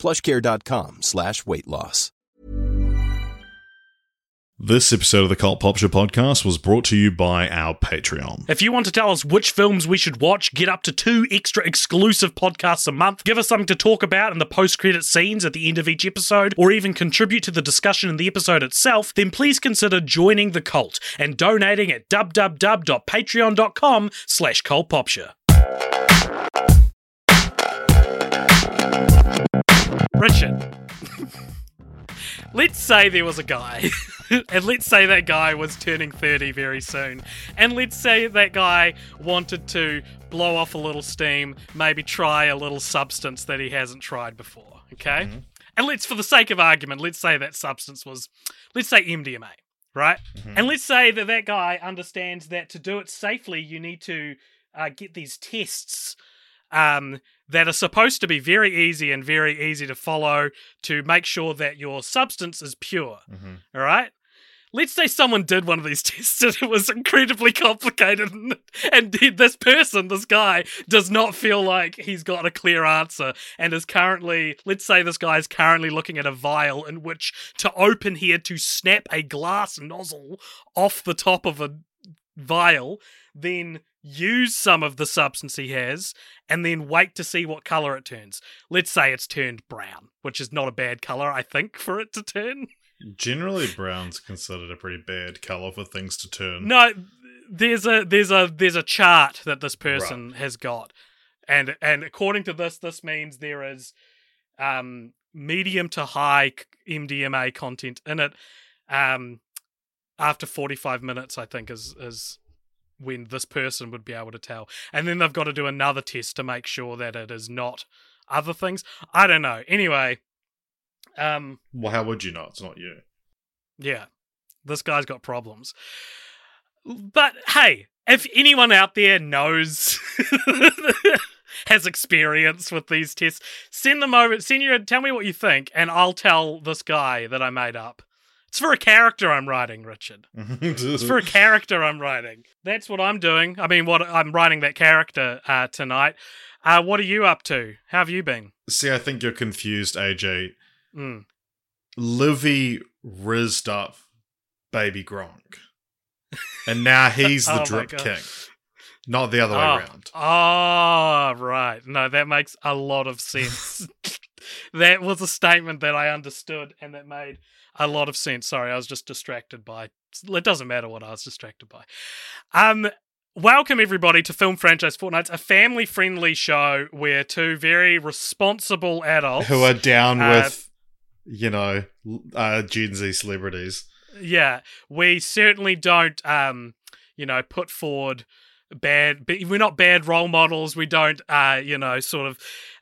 plushcare.com slash weight loss. This episode of the Cult Popture podcast was brought to you by our Patreon. If you want to tell us which films we should watch, get up to two extra exclusive podcasts a month, give us something to talk about in the post credit scenes at the end of each episode, or even contribute to the discussion in the episode itself, then please consider joining the cult and donating at www.patreon.com slash cultpopture. Richard, let's say there was a guy, and let's say that guy was turning 30 very soon, and let's say that guy wanted to blow off a little steam, maybe try a little substance that he hasn't tried before, okay? And let's, for the sake of argument, let's say that substance was, let's say MDMA, right? And let's say that that guy understands that to do it safely, you need to uh, get these tests um, that are supposed to be very easy and very easy to follow to make sure that your substance is pure. Mm-hmm. All right? Let's say someone did one of these tests and it was incredibly complicated, and, and this person, this guy, does not feel like he's got a clear answer and is currently, let's say this guy is currently looking at a vial in which to open here to snap a glass nozzle off the top of a vial, then use some of the substance he has, and then wait to see what color it turns. Let's say it's turned brown, which is not a bad color, I think, for it to turn. Generally, brown's considered a pretty bad color for things to turn. No, there's a there's a there's a chart that this person has got, and and according to this, this means there is um medium to high MDMA content in it. Um, after 45 minutes, I think is is when this person would be able to tell, and then they've got to do another test to make sure that it is not other things. I don't know. Anyway, um, Well, how would you know? It's not you. yeah, this guy's got problems. But hey, if anyone out there knows has experience with these tests, send them over. Send you. Tell me what you think, and I'll tell this guy that I made up. It's for a character I'm writing, Richard. It's for a character I'm writing. That's what I'm doing. I mean, what I'm writing that character uh, tonight. Uh, what are you up to? How have you been? See, I think you're confused, AJ. Mm. Livvy rizzed up Baby Gronk. And now he's Oh the my drip king. Not the other way Oh. around. Oh, right. No, that makes a lot of sense. that was a statement that I understood and that made a lot of sense. Sorry, I was just distracted by. It doesn't matter what I was distracted by. Um, welcome everybody to Film Franchise Fortnights, a family-friendly show where two very responsible adults Who are down Uh, with, you know, uh, Gen Z celebrities. yeah, we certainly don't, um, you know, put forward bad. We're not bad role models. We don't, uh, you know, sort of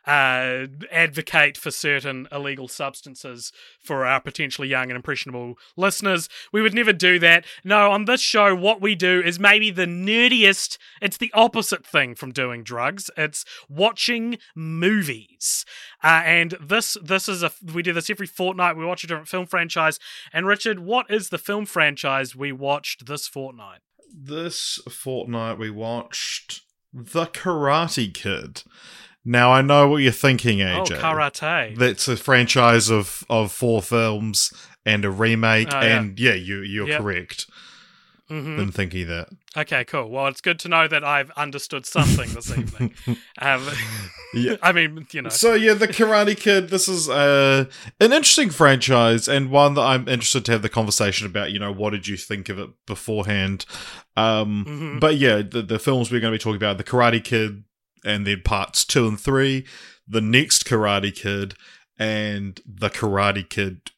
uh, advocate for certain illegal substances for our potentially young and impressionable listeners. We would never do that. No, on this show, what we do is maybe the nerdiest. It's the opposite thing from doing drugs. It's watching movies. Uh, and this this is a we do this every fortnight. We watch a different film franchise. And Richard, what is the film franchise we watched this fortnight? This fortnight we watched The Karate Kid. Now I know what you're thinking, AJ. Oh, karate. That's a franchise of of four films and a remake, Oh, yeah. and yeah, you you're Yep. correct Mhm. in thinking that. Okay, cool. Well, it's good to know that I've understood something this evening. Um, Yeah. I mean, you know. So yeah, the Karate Kid. This is uh, an interesting franchise and one that I'm interested to have the conversation about. You know, what did you think of it beforehand? Um, Mhm. But yeah, the the films we're going to be talking about: the Karate Kid, and then parts two and three, the next Karate Kid, and the Karate Kid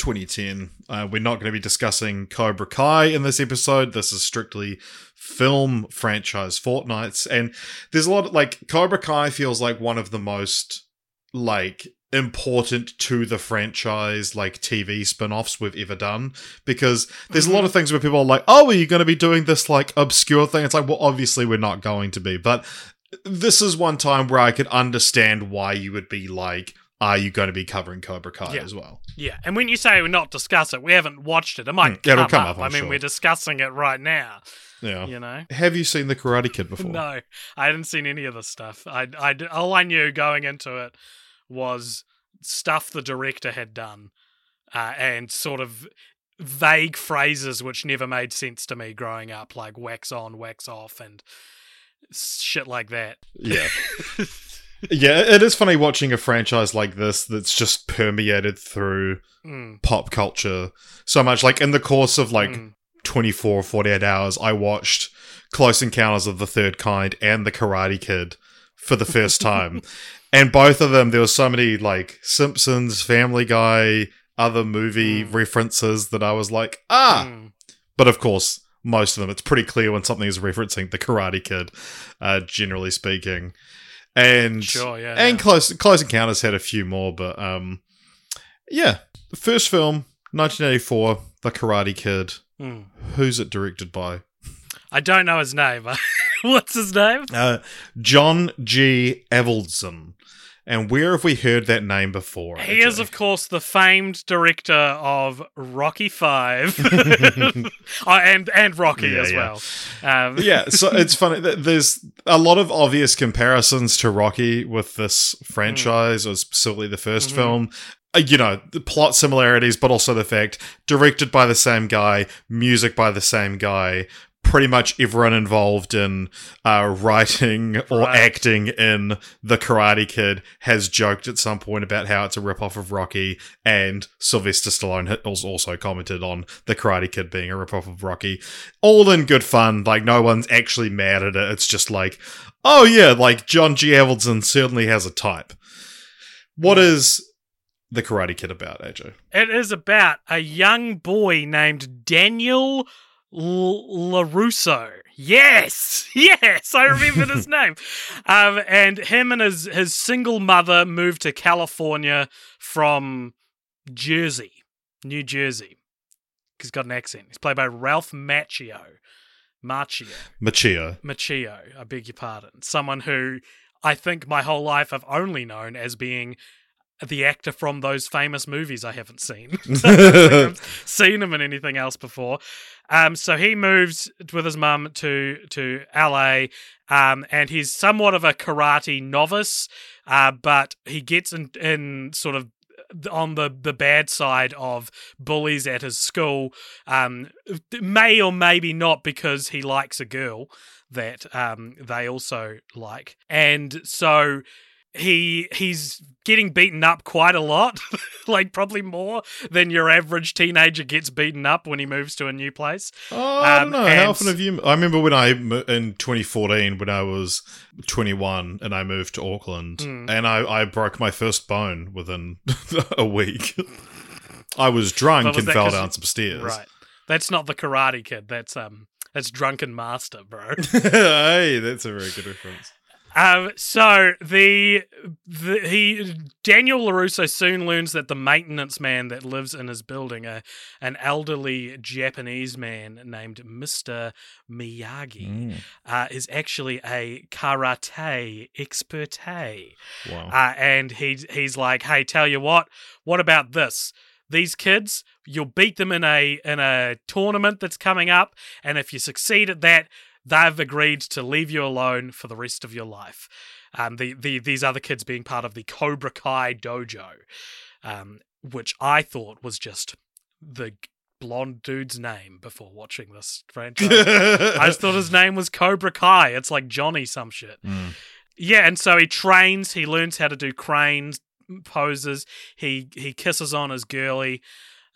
2010. Uh, we're not going to be discussing Cobra Kai in this episode. This is strictly film franchise fortnights. And there's a lot of like Cobra Kai feels like one of the most like important to the franchise like TV spin-offs we've ever done because there's a lot of things where people are like, "Oh, are you going to be doing this like obscure thing?" It's like, "Well, obviously we're not going to be." But this is one time where I could understand why you would be like, "Are you going to be covering Cobra Kai Yeah. as well?" Yeah, and when you say we're not discuss it, we haven't watched it. It might Mm, it'll come, come up. up, I mean, sure. we're discussing it right now. Yeah. You know. Have you seen the Karate Kid before? No, I hadn't seen any of this stuff. I, I, all I knew going into it was stuff the director had done, uh, and sort of vague phrases which never made sense to me growing up, like wax on, wax off, and shit like that. Yeah. yeah, it is funny watching a franchise like this that's just permeated through Mm, pop culture so much. Like in the course of like mm. 24, 48 hours, I watched Close Encounters of the Third Kind and The Karate Kid for the first time. and both of them, there was so many like Simpsons, Family Guy, other movie Mm. references that I was like, ah. Mm. But of course, most of them, it's pretty clear when something is referencing The Karate Kid, uh, generally speaking. And Sure, yeah. and yeah. Close Close Encounters had a few more, but um, yeah, the first film, 1984, The Karate Kid. Mm. Who's it directed by? I don't know his name. What's his name? Uh, John G. Avildsen. And where have we heard that name before? He is, of course, the famed director of Rocky Five, oh, and and Rocky Yeah, as yeah. well. Um, yeah, so it's funny. There's a lot of obvious comparisons to Rocky with this franchise, or specifically the 1st Mhm. film. Uh, You know, the plot similarities, but also the fact directed by the same guy, music by the same guy. Pretty much everyone involved in uh, writing or Right. acting in The Karate Kid has joked at some point about how it's a ripoff of Rocky, and Sylvester Stallone has also commented on The Karate Kid being a ripoff of Rocky all in good fun. Like no one's actually mad at it. It's just like, oh yeah, like John G. Avildsen certainly has a type. What is the Karate Kid about, AJ? It is about a young boy named Daniel L- LaRusso. Yes, yes, I remember his name. Um, and him and his, his single mother moved to California from Jersey, New Jersey. He's got an accent. He's played by Ralph Macchio. Macchio. Machio. Macchio, I beg your pardon. Someone who I think my whole life I've only known as being the actor from those famous movies I haven't seen. I don't think I've seen him in anything else before. Um, so he moves with his mum to to LA, um, and he's somewhat of a karate novice, uh, but he gets in, in sort of on the the bad side of bullies at his school. Um, may or maybe not because he likes a girl that um, they also like, and so he he's getting beaten up quite a lot, like probably more than your average teenager gets beaten up when he moves to a new place. Oh, I don't Um, know. How often have you? I remember when I in 2014 when I was 21 and I moved to Auckland Mm. and I, I broke my first bone within a week. I was drunk was and fell down some stairs. Right, that's not the Karate Kid. That's um that's Drunken Master, bro. hey, that's a very good reference. Um, so the the he Daniel Larusso soon learns that the maintenance man that lives in his building, a an elderly Japanese man named Mister Miyagi, Mm. uh, is actually a karate expert. Wow. Uh, and he he's like, hey, tell you what, what about this? These kids, you'll beat them in a in a tournament that's coming up, and if you succeed at that, they've agreed to leave you alone for the rest of your life. Um, the, the these other kids being part of the Cobra Kai dojo, um, which I thought was just the blonde dude's name before watching this franchise. I just thought his name was Cobra Kai. It's like Johnny some shit. Mm. Yeah, and so he trains. He learns how to do cranes poses. He he kisses on his girly,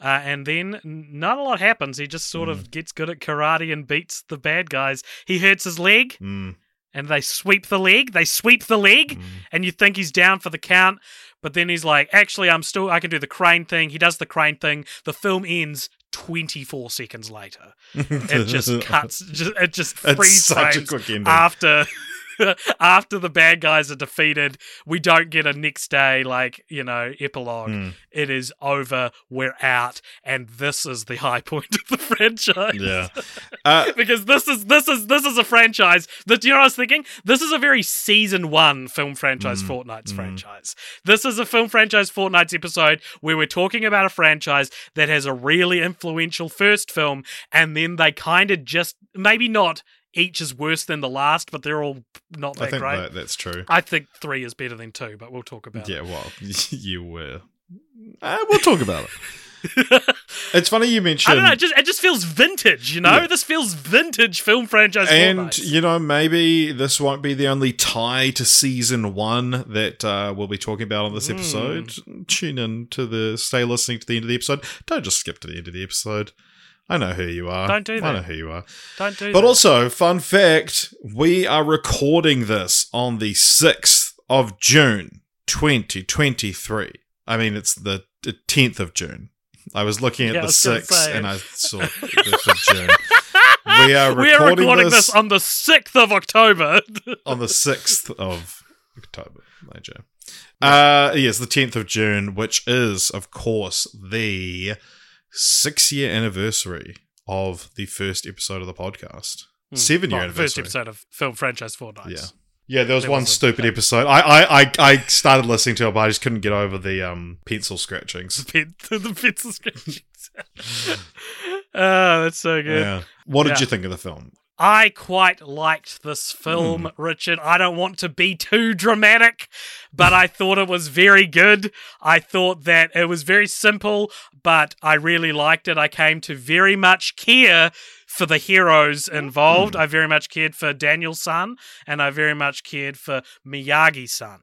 uh, and then not a lot happens. He just sort of gets good at karate and beats the bad guys. He hurts his leg, Mm. and they sweep the leg. They sweep the leg, Mm. and you think he's down for the count, but then he's like, "Actually, I'm still. I can do the crane thing." He does the crane thing. The film ends. 24 seconds later it just cuts just, it just It's freeze frames after after the bad guys are defeated, we don't get a next day like you know epilogue. Mm, It is over. We're out, and this is the high point of the franchise. yeah. Uh, because this is this is this is a franchise that you know what I was thinking this is a very season one film franchise Mm, Fortnights mm. franchise. This is a film franchise Fortnights episode where we're talking about a franchise that has a really influential first film, and then they kind of just maybe not each is worse than the last, but they're all not I that think great. that, that's true. I think three is better than two, but we'll talk about it. Yeah, well, you were. Uh, we'll talk about it. it. It's funny you mentioned. I don't know. It just it just feels vintage, you know. Yeah. This feels vintage film franchise. and you know maybe this won't be the only tie to season one that uh, we'll be talking about on this Mm. episode tune in to the stay listening to the end of the episode don't just skip to the end of the episode i know who you are Don't do that. i know who you are don't do but that. also fun fact we are recording this on the 6th of june 2023 i mean it's the the 10th of june i was looking at Yeah, the 6th and i saw the 5th of june we are We are recording recording this- this on the 6th of October. on the 6th of October, Major. Uh, yes, the 10th of June, which is, of course, the six year anniversary of the first episode of the podcast. Seven year Well, Hmm. First episode of film franchise Fortnights. Yeah. Yeah, there was There one stupid episode. I, I, I, I started listening to it, but I just couldn't get over the um, pencil scratchings. The, pen, the pencil scratchings. oh, that's so good. Yeah. What did you think of the film? I quite liked this film, Hmm. Richard. I don't want to be too dramatic, but I thought it was very good. I thought that it was very simple, but I really liked it. I came to very much care for the heroes involved. I very much cared for Daniel's son, and I very much cared for Miyagi's son.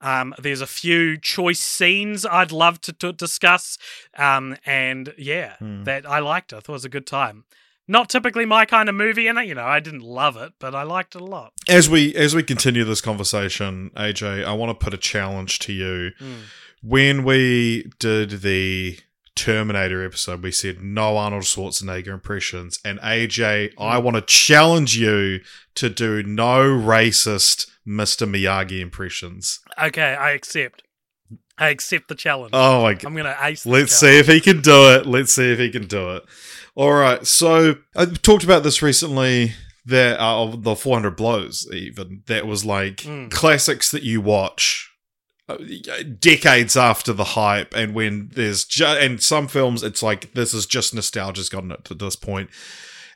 Um, there's a few choice scenes I'd love to, to discuss, um, and yeah, Hmm. that I liked it. I thought it was a good time. Not typically my kind of movie, and you know, I didn't love it, but I liked it a lot. As we as we continue this conversation, AJ, I want to put a challenge to you. Hmm. when we did the Terminator episode, we said no Arnold Schwarzenegger impressions. And AJ, hmm. I want to challenge you to do no racist Mr. Miyagi impressions. Okay, I accept. I accept the challenge. Oh my god. I'm gonna ace. Let's see if he can do it. Let's see if he can do it. All right. So I talked about this recently. That uh, the 400 blows, even that was like Mm. classics that you watch uh, decades after the hype, and when there's ju- and some films, it's like this is just nostalgia's gotten it to this point.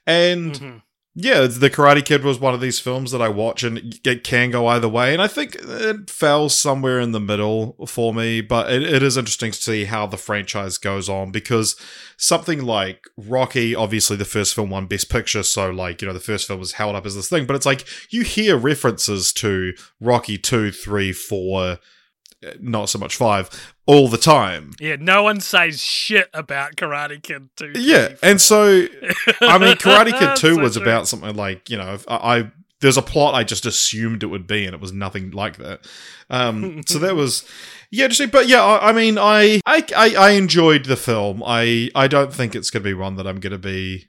And Mhm. Yeah, The Karate Kid was one of these films that I watch and it can go either way. And I think it fell somewhere in the middle for me, but it, it is interesting to see how the franchise goes on because something like Rocky, obviously the first film won Best Picture, so like, you know, the first film was held up as this thing, but it's like you hear references to Rocky 2, 3, 4, eh, not so much 5, all the time. Yeah, no one says shit about Karate Kid 2. Yeah, and so I mean, Karate Kid Two So was true. about something like you know, I, I there's a plot I just assumed it would be, and it was nothing like that. Um, so that was yeah, interesting. But yeah, I, I mean, I, I I I enjoyed the film. I I don't think it's going to be one that I'm going to be.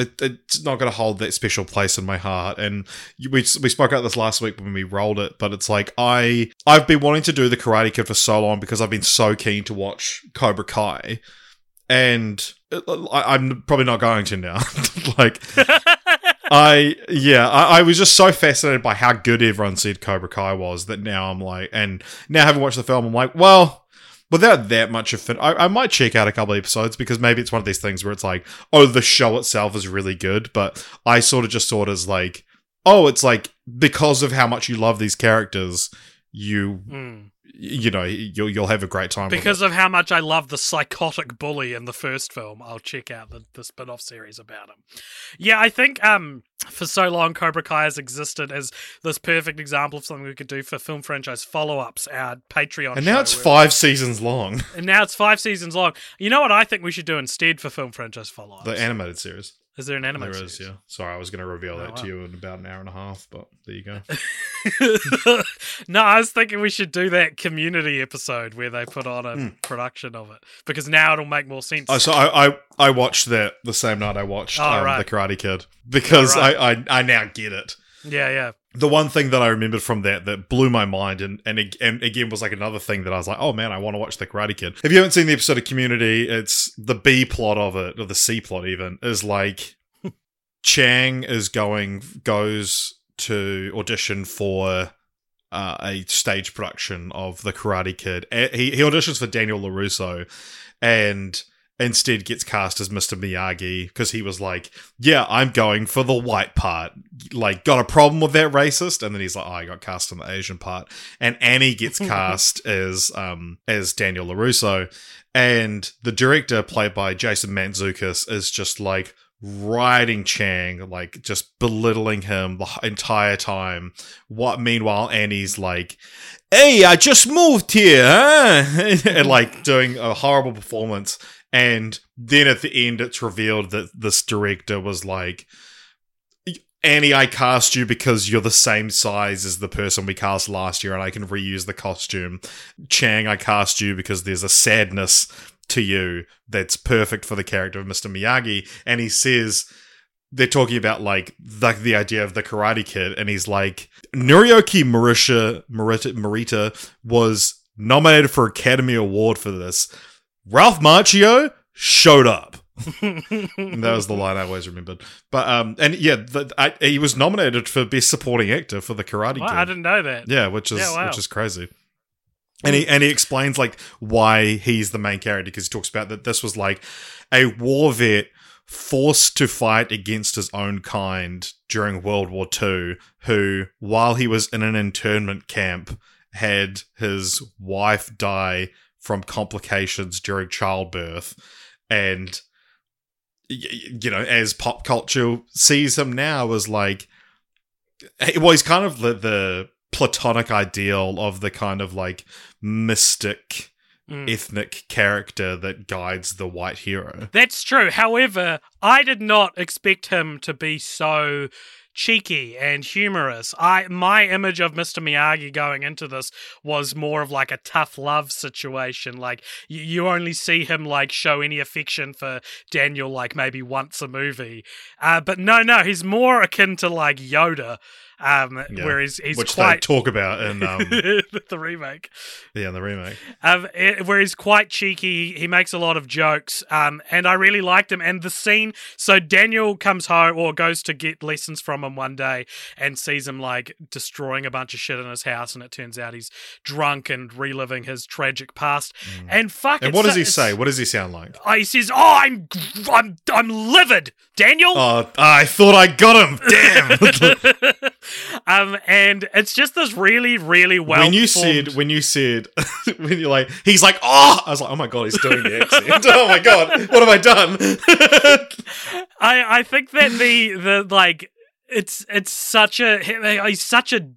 It, it's not going to hold that special place in my heart. And we we spoke about this last week when we rolled it, but it's like I I've been wanting to do the Karate Kid for so long because I've been so keen to watch Cobra Kai, and uh, I, I'm probably not going to now. like I yeah, I, I was just so fascinated by how good everyone said Cobra Kai was that now I'm like, and now having watched the film, I'm like, well, without that much of I, I might check out a couple episodes because maybe it's one of these things where it's like, oh, the show itself is really good, but I sort of just saw it as like, oh, it's like because of how much you love these characters, you Mm. You know you'll you'll have a great time. Because of how much I love the psychotic bully in the first film, I'll check out the, the spin off series about him. Yeah, I think um for so long Cobra Kai has existed as this perfect example of something we could do for film franchise follow ups, our Patreon. and now it's five seasons long. And now it's five seasons long. You know what I think we should do instead for film franchise follow ups? The animated series. Is there an anime There series? is, yeah. Sorry, I was going to reveal Oh, that to you in about an hour and a half, but there you go. no, I was thinking we should do that community episode where they put on a production of it because now it'll make more sense. Oh, so I, I I watched that the same night I watched Oh, um, right. the Karate Kid because Oh, right. I, I I now get it. Yeah, yeah. the one thing that I remembered from that that blew my mind and, and and again was like another thing that I was like, oh man, I want to watch the Karate Kid. If you haven't seen the episode of Community, it's the B plot of it, or the C plot even, is like Chang is going goes to audition for uh, a stage production of the Karate Kid. He he auditions for Daniel Larusso, and instead gets cast as Mr. Miyagi because he was like, "Yeah, I'm going for the white part." Like, got a problem with that racist, and then he's like, "Oh, I got cast in the Asian part." And Annie gets cast as um as Daniel Larusso, and the director, played by Jason Mantzoukas, is just like riding Chang, like just belittling him the entire time. What meanwhile Annie's like, "Hey, I just moved here," huh? and like doing a horrible performance. And then at the end, it's revealed that this director was like, Annie, I cast you because you're the same size as the person we cast last year, and I can reuse the costume. Chang, I cast you because there's a sadness to you that's perfect for the character of Mr. Miyagi. And he says they're talking about like the the idea of the Karate Kid, and he's like Norioki Marisha Marita, Marita was nominated for Academy Award for this. Ralph Macchio showed up. That was the line I always remembered. But um, and yeah, the, I, he was nominated for best supporting actor for the Karate Wow, Kid. I didn't know that. Yeah, which is Yeah, wow. which is crazy. And he and he explains like why he's the main character because he talks about that this was like a war vet forced to fight against his own kind during World War II, who while he was in an internment camp had his wife die from complications during childbirth and you know as pop culture sees him now as like well he's kind of the, the platonic ideal of the kind of like mystic Mm. ethnic character that guides the white hero That's true. However, I did not expect him to be so cheeky and humorous. I my image of Mr. Miyagi going into this was more of like a tough love situation. Like you, you only see him like show any affection for Daniel like maybe once a movie. Uh, but no, no, he's more akin to like Yoda. Um, Yeah. where he's he's which they quite talk about in um, the remake. yeah in the remake Um, eh, where he's quite cheeky, he makes a lot of jokes, um, and I really liked him. And the scene, so Daniel comes home or goes to get lessons from him one day and sees him like destroying a bunch of shit in his house, and it turns out he's drunk and reliving his tragic past. And fuck, Mm. and what does he say what does he sound like Oh, he says, "Oh, I'm, I'm, I'm livid, Daniel." oh i thought i got him damn um, and it's just this really, really well. when you said when you said when you're like he's like oh i was like oh my god he's doing the accent oh my god what have i done I I think that the the like it's it's such a he's such a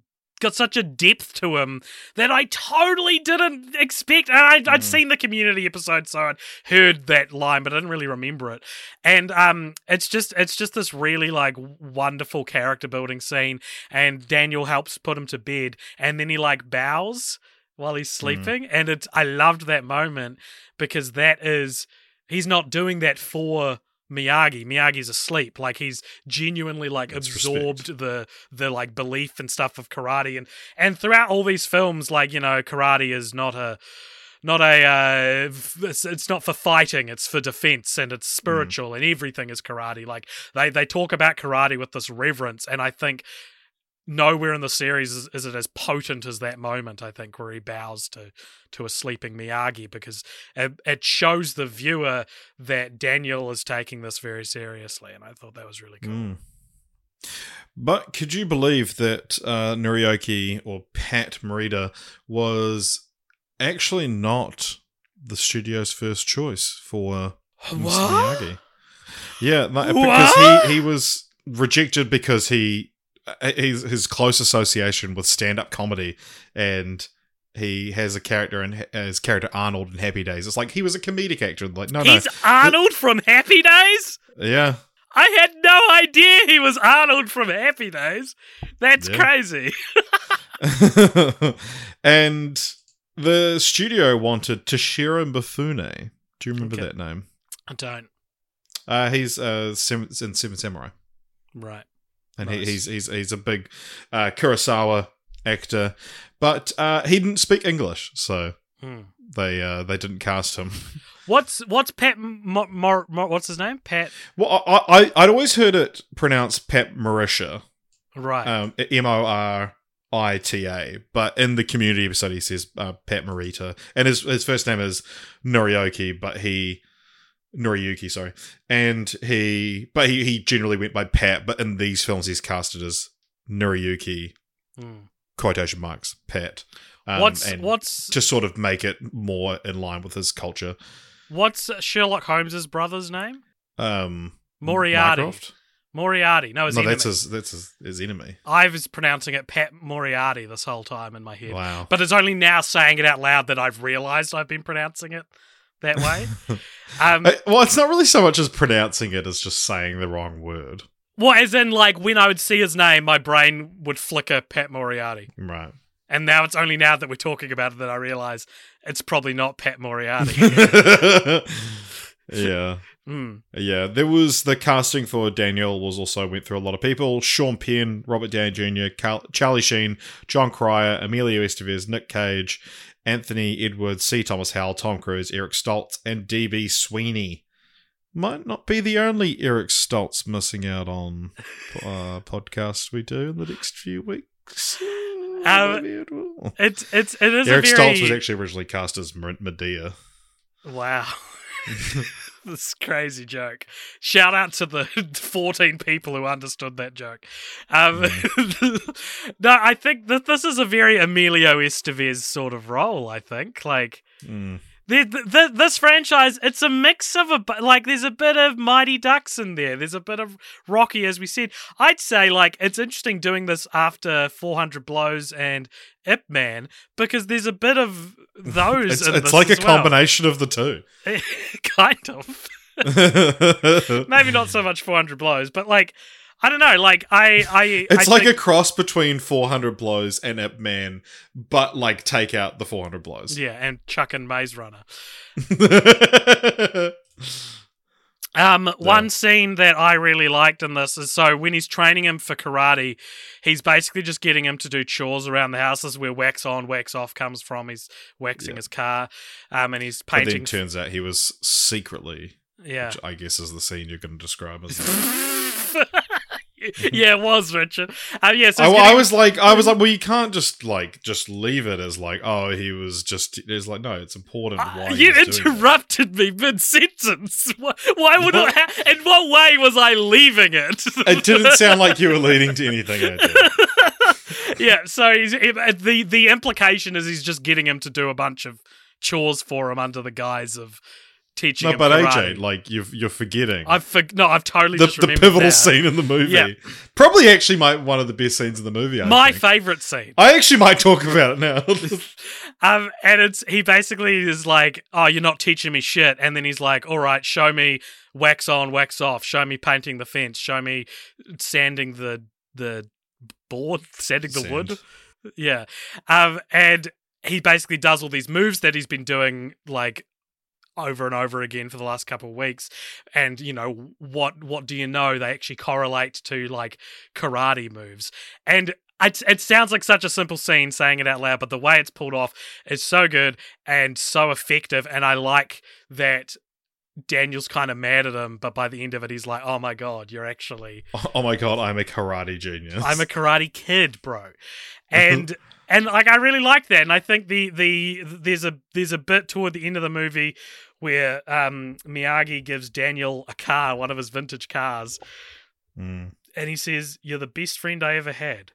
got such a depth to him that I totally didn't expect. And I, I'd seen the community episode, so I'd heard that line, but I didn't really remember it. And um, it's just it's just this really like wonderful character building scene. And Daniel helps put him to bed, and then he like bows while he's sleeping, and it's I loved that moment because that is he's not doing that for Miyagi. Miyagi's asleep. Like he's genuinely like That's absorbed the the like belief and stuff of karate. And and throughout all these films, like, you know, karate is not a not a uh, it's, it's not for fighting. It's for defense and it's spiritual and everything is karate. Like they they talk about karate with this reverence. And i think nowhere in the series is, is it as potent as that moment i think where he bows to to a sleeping miyagi because it, it shows the viewer that daniel is taking this very seriously and i thought that was really cool Mm. But could you believe that uh, Norioki or Pat Morita was actually not the studio's first choice for Mr. Miyagi? Yeah, no, because he he was rejected because he his his close association with stand up comedy and. He has a character and his character Arnold in Happy Days. It's like he was a comedic actor. Like no, he's arnold from happy days yeah, I had no idea he was Arnold from Happy Days. That's Yeah. crazy. and the studio wanted Toshiro Mifune. Do you remember Okay. that name? I don't. Uh, he's uh, in Seven Samurai. Right. And he, he's he's he's a big uh, Kurosawa actor, but uh, he didn't speak English, so Hmm. they uh, they didn't cast him. What's what's Pat? Mo- Mor- Mor- what's his name? Pat. Well, I, I I'd always heard it pronounced Pat Marisha, Right. um, M O R I T A, but in the community episode he says uh, Pat Morita, and his his first name is Norioki, but he Noriyuki, sorry, and he but he he generally went by Pat, but in these films he's casted as Noriyuki Hmm. quotation marks Pat. Um, what's what's to sort of make it more in line with his culture. what's Sherlock Holmes's brother's name? Um, Moriarty. Mycroft? Moriarty. No, his No, enemy. that's his that's his, his enemy. I was pronouncing it Pat Moriarty this whole time in my head. Wow. But it's only now saying it out loud that I've realised I've been pronouncing it that way. um, Uh, well, it's not really so much as pronouncing it as just saying the wrong word. well, as in, like, when I would see his name, my brain would flicker Pat Moriarty. Right. And now it's only now that we're talking about it that I realise it's probably not Pat Moriarty. yeah. Hmm. Yeah. There was the casting for Daniel was also went through a lot of people. Sean Penn, Robert Downey Jr., Cal- Charlie Sheen, Jon Cryer, Emilio Estevez, Nick Cage, Anthony Edwards, C. Thomas Howell, Tom Cruise, Eric Stoltz, and D.B. Sweeney. Might not be the only Eric Stoltz missing out on uh, podcast we do in the next few weeks. Um, it. It's it's it is Eric very Stoltz was actually originally cast as Medea. wow. this crazy joke. Shout out to the 14 people who understood that joke. Um, no, I think that this is a very Emilio Estevez sort of role. I think like Mm. The, the, this franchise, it's a mix of a like. There's a bit of Mighty Ducks in there. There's a bit of Rocky, as we said. I'd say like it's interesting doing this after 400 Blows and Ip Man because there's a bit of those. It's, it's like a well. combination of the two. kind of. Maybe not so much 400 Blows, but like I don't know. Like I, I. It's I like think- a cross between 400 blows and Ip Man, but like take out the 400 blows. yeah, and Chuck and Maze Runner. Um, one scene that I really liked in this is so when he's training him for karate, he's basically just getting him to do chores around the house. This is where wax on, wax off comes from. He's waxing Yeah. his car, um, and he's but then painting. turns out he was secretly, yeah, which I guess is the scene you're going to describe as. yeah, it was Richard. Uh, yeah, so I, he's I was like, I was like, well, you can't just like just leave it as like, oh, he was just. It's like, no, it's important. Uh, you he's doing it. interrupted me mid sentence. Why, why would I, Ha- in what way was I leaving it? It didn't sound like you were leading to anything. Yeah, so he's, he- the the implication is he's just getting him to do a bunch of chores for him under the guise of teaching No, him but karate. AJ, like you're you're forgetting. I've for, no, I've totally the, the pivotal now. scene in the movie. Yeah. Probably actually my one of the best scenes in the movie. I My think. favorite scene. I actually might talk about it now. Um, and it's he basically is like, "Oh, you're not teaching me shit," and then he's like, "All right, show me wax on, wax off. Show me painting the fence. Show me sanding the the board, sanding the wood." Yeah. Um, and he basically does all these moves that he's been doing like over and over again for the last couple of weeks. And, you know, what what do you know? They actually correlate to like karate moves. And it, it sounds like such a simple scene saying it out loud, but the way it's pulled off is so good and so effective. And I like that Daniel's kind of mad at him, but by the end of it, he's like, oh my God, you're actually oh my god, I'm a karate genius. I'm a karate kid, bro. And and like I really like that. And I think the the there's a there's a bit toward the end of the movie where um Miyagi gives Daniel a car, one of his vintage cars, Mm. and he says, You're the best friend I ever had.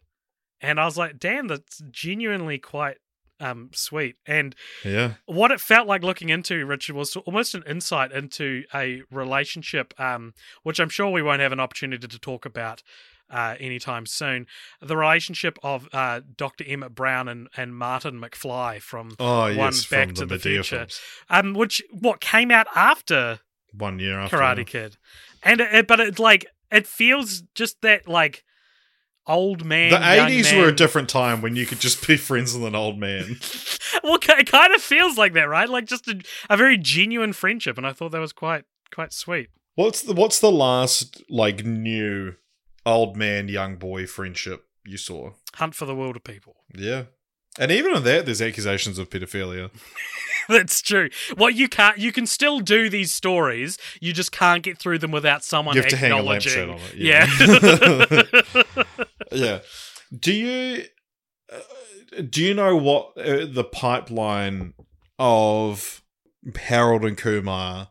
And I was like, damn, that's genuinely quite um sweet. And Yeah. what it felt like looking into Richard was almost an insight into a relationship, um, which I'm sure we won't have an opportunity to talk about uh, anytime soon. The relationship of uh, Dr. Emmett Brown and, and Martin McFly from Oh One yes, Back from to the, the Future. um, which what came out after One year after. Karate Kid, and it, but it like it feels just that like old man. The eighties were a different time when you could just be friends with an old man. well, it kind of feels like that, right? Like just a, a very genuine friendship, and I thought that was quite quite sweet. What's the What's the last like new old man, young boy friendship you saw. Hunt for the Wilderpeople. Yeah. And even in that, there's accusations of pedophilia. That's true. What you can't, you can still do these stories. You just can't get through them without someone You have to hang a lampshade on it. yeah. yeah. Do you uh, do you know what uh, the pipeline of Harold and Kumar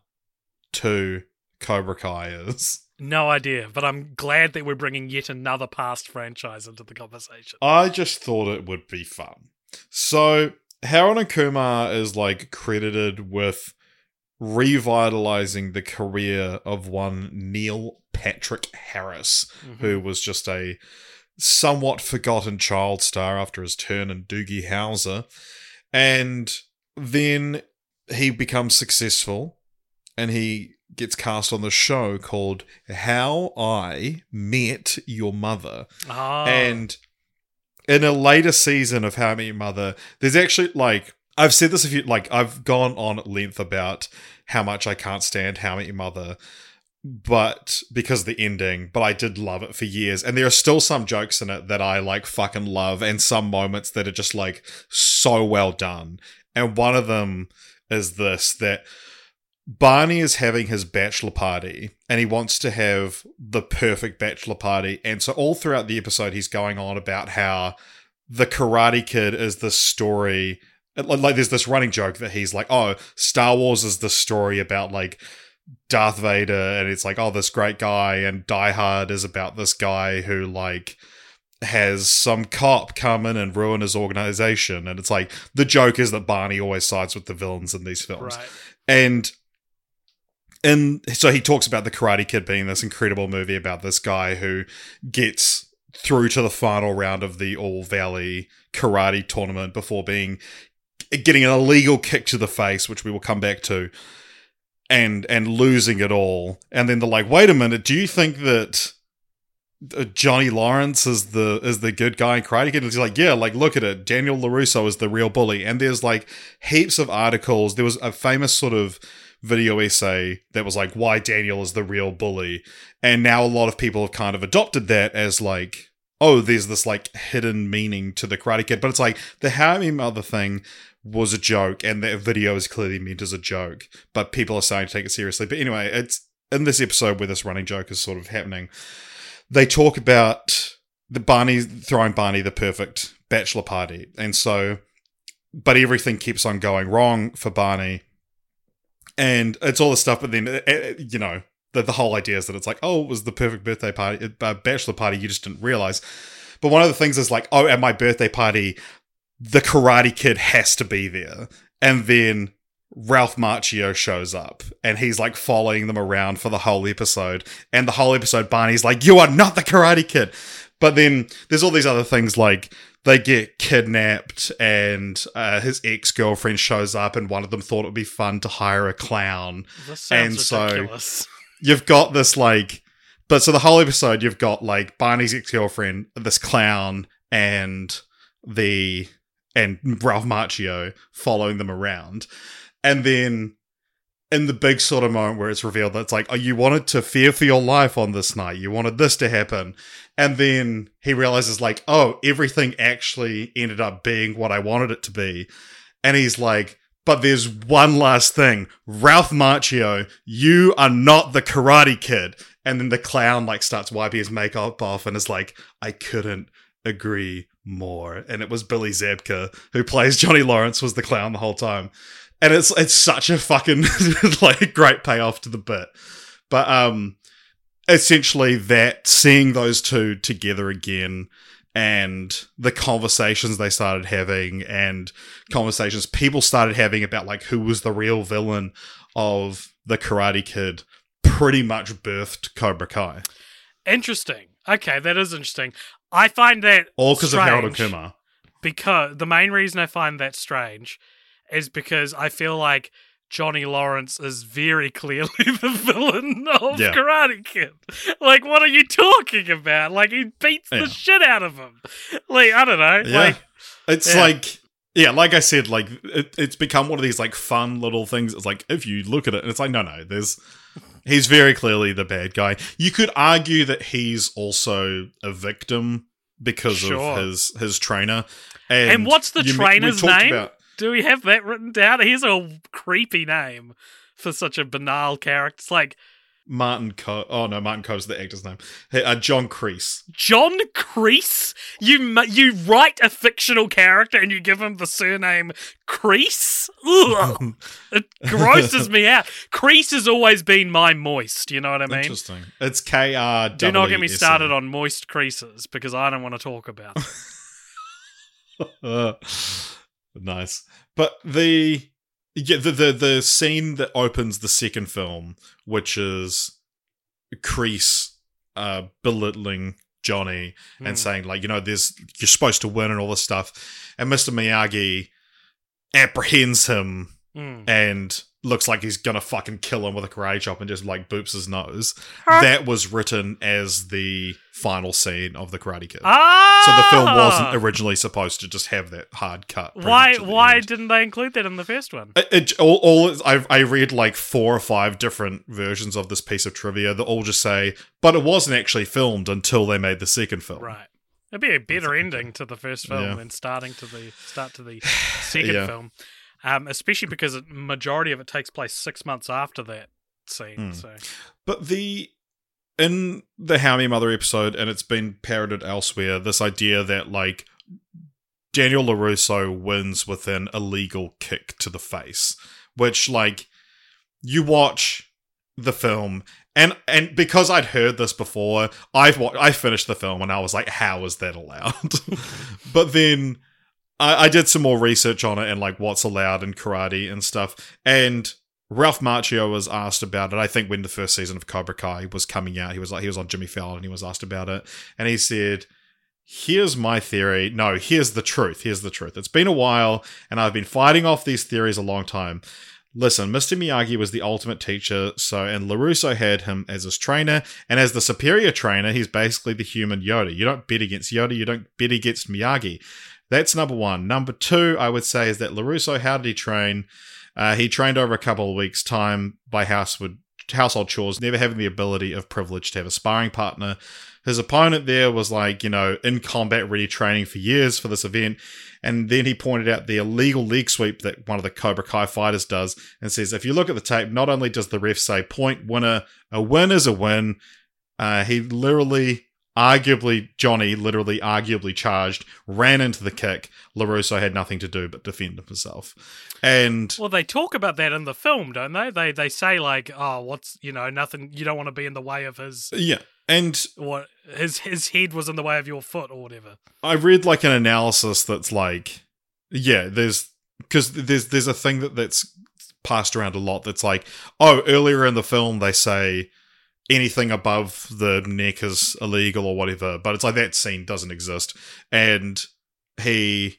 to Cobra Kai is? No idea, but I'm glad that we're bringing yet another past franchise into the conversation. I just thought it would be fun. So and Kumar is like credited with revitalizing the career of one Neil Patrick Harris, Mhm. who was just a somewhat forgotten child star after his turn in Doogie Howser. And then he becomes successful and he gets cast on the show called How I Met Your Mother. Ah, And in a later season of How I Met Your Mother, there's actually like I've said this a few like I've gone on at length about how much I can't stand How I Met Your Mother, but because of the ending, but I did love it for years. And there are still some jokes in it that I like fucking love, and some moments that are just like so well done. And one of them is this that Barney is having his bachelor party and he wants to have the perfect bachelor party. And so, all throughout the episode, he's going on about how the Karate Kid is the story. Like, there's this running joke that he's like, oh, Star Wars is the story about like Darth Vader, and it's like, oh, this great guy, and Die Hard is about this guy who like has some cop come in and ruin his organization. And it's like the joke is that Barney always sides with the villains in these films. right. And and so he talks about the Karate Kid being this incredible movie about this guy who gets through to the final round of the All Valley Karate tournament before being getting an illegal kick to the face, which we will come back to, and and losing it all. And then they're like, "Wait a minute, do you think that?" uh, Johnny Lawrence is the is the good guy in Karate Kid. And he's like, yeah, like look at it. Daniel Larusso is the real bully, and there's like heaps of articles. There was a famous sort of video essay that was like why Daniel is the real bully, and now a lot of people have kind of adopted that as like, oh, there's this like hidden meaning to the Karate Kid, but it's like the How I Met Mother thing was a joke, and that video is clearly meant as a joke, but people are starting to take it seriously. But anyway, it's in this episode where this running joke is sort of happening they talk about the Barney throwing Barney the perfect bachelor party. And so, but everything keeps on going wrong for Barney. And it's all this stuff, but then, uh, uh, you know, the, the whole idea is that it's like, oh, it was the perfect birthday party, uh, bachelor party, you just didn't realize. But one of the things is like, oh, at my birthday party, the Karate Kid has to be there. And then Ralph Macchio shows up and he's like following them around for the whole episode. And the whole episode, Barney's like, You are not the Karate Kid. But then there's all these other things like they get kidnapped and uh, his ex girlfriend shows up, and one of them thought it would be fun to hire a clown. And so- ridiculous. You've got this like, but so the whole episode, you've got like Barney's ex girlfriend, this clown, and the and Ralph Macchio following them around. And then in the big sort of moment where it's revealed that it's like, oh, you wanted to fear for your life on this night. You wanted this to happen. And then he realizes, like, oh, everything actually ended up being what I wanted it to be. And he's like, but there's one last thing. Ralph Macchio, you are not the karate kid. And then the clown like starts wiping his makeup off and is like, I couldn't agree more. And it was Billy Zabka, who plays Johnny Lawrence, was the clown the whole time. And it's it's such a fucking like great payoff to the bit. But um essentially that seeing those two together again and the conversations they started having and conversations people started having about like who was the real villain of the karate kid pretty much birthed cobra kai Interesting. Okay, that is interesting. I find that all because of harold and kumar Because the main reason I find that strange is because I feel like Johnny Lawrence is very clearly the villain of Yeah. Karate Kid. Like, what are you talking about? Like, he beats Yeah. the shit out of him. Like, I don't know. Yeah. Like, it's Yeah. like yeah like i said like it, it's become one of these like fun little things it's like if you look at it and it's like no no there's He's very clearly the bad guy. You could argue that he's also a victim because Sure. of his his trainer. And, And what's the you trainer's name? about- Do we have that written down? Here's a creepy name for such a banal character. It's like Martin Kove Oh no, Martin Kove's the actor's name. Hey, Uh, John Kreese. John Kreese. You you write a fictional character and you give him the surname Crease. It grosses me out. Crease has always been my moist. You know what I mean? Interesting. It's K R. Do not get me started on moist creases because I don't want to talk about. Nice. But the yeah, the, the the scene that opens the second film, which is Kreese uh belittling Johnny and saying like, you know, there's you're supposed to win and all this stuff. And Mr. Miyagi apprehends him Mm. and looks like he's gonna fucking kill him with a karate chop and just like boops his nose. Huh? That was written as the final scene of the Karate Kid. Ah, So the film wasn't originally supposed to just have that hard cut. Why? much at the Why end. didn't they include that in the first one? It, it- all, all I, I read like four or five different versions of this piece of trivia that all just say, but it wasn't actually filmed until they made the second film. Right. It'd be a better ending to the first film Yeah. than starting to the start to the second Yeah. film, um, especially because majority of it takes place six months after that scene. Hmm. So But the in the How Your Mother episode, and it's been parroted elsewhere, this idea that like Daniel LaRusso wins with an illegal kick to the face, which like you watch the film and and because I'd heard this before, I've wa- I finished the film and I was like, how is that allowed? but then I, I did some more research on it and like what's allowed in karate and stuff, and Ralph Macchio was asked about it. I think when the first season of Cobra Kai was coming out, he was like he was on Jimmy Fallon and he was asked about it, and he said. Here's my theory. No, here's the truth. Here's the truth. It's been a while, and I've been fighting off these theories a long time. Listen, Mr. Miyagi was the ultimate teacher, so and LaRusso had him as his trainer, and as the superior trainer, he's basically the human Yoda. You don't bid against Yoda, you don't bid against Miyagi. That's number one. Number two, I would say, is that LaRusso, how did he train? Uh, he trained over a couple of weeks' time by household, household chores, never having the ability of privilege to have a sparring partner. His opponent there was like, you know, in combat ready training for years for this event. And then he pointed out the illegal leg sweep that one of the Cobra Kai fighters does and says, if you look at the tape, not only does the ref say point winner, a win is a win, uh, he literally, arguably, Johnny literally, arguably charged, ran into the kick. LaRusso had nothing to do but defend himself. And Well, they talk about that in the film, don't they? They they say like, oh, what's you know, nothing. You don't want to be in the way of his yeah. And what his his head was in the way of your foot or whatever. I read like an analysis that's like, yeah, there's because there's there's a thing that that's passed around a lot that's like, oh, earlier in the film they say anything above the neck is illegal or whatever, but it's like that scene doesn't exist, and he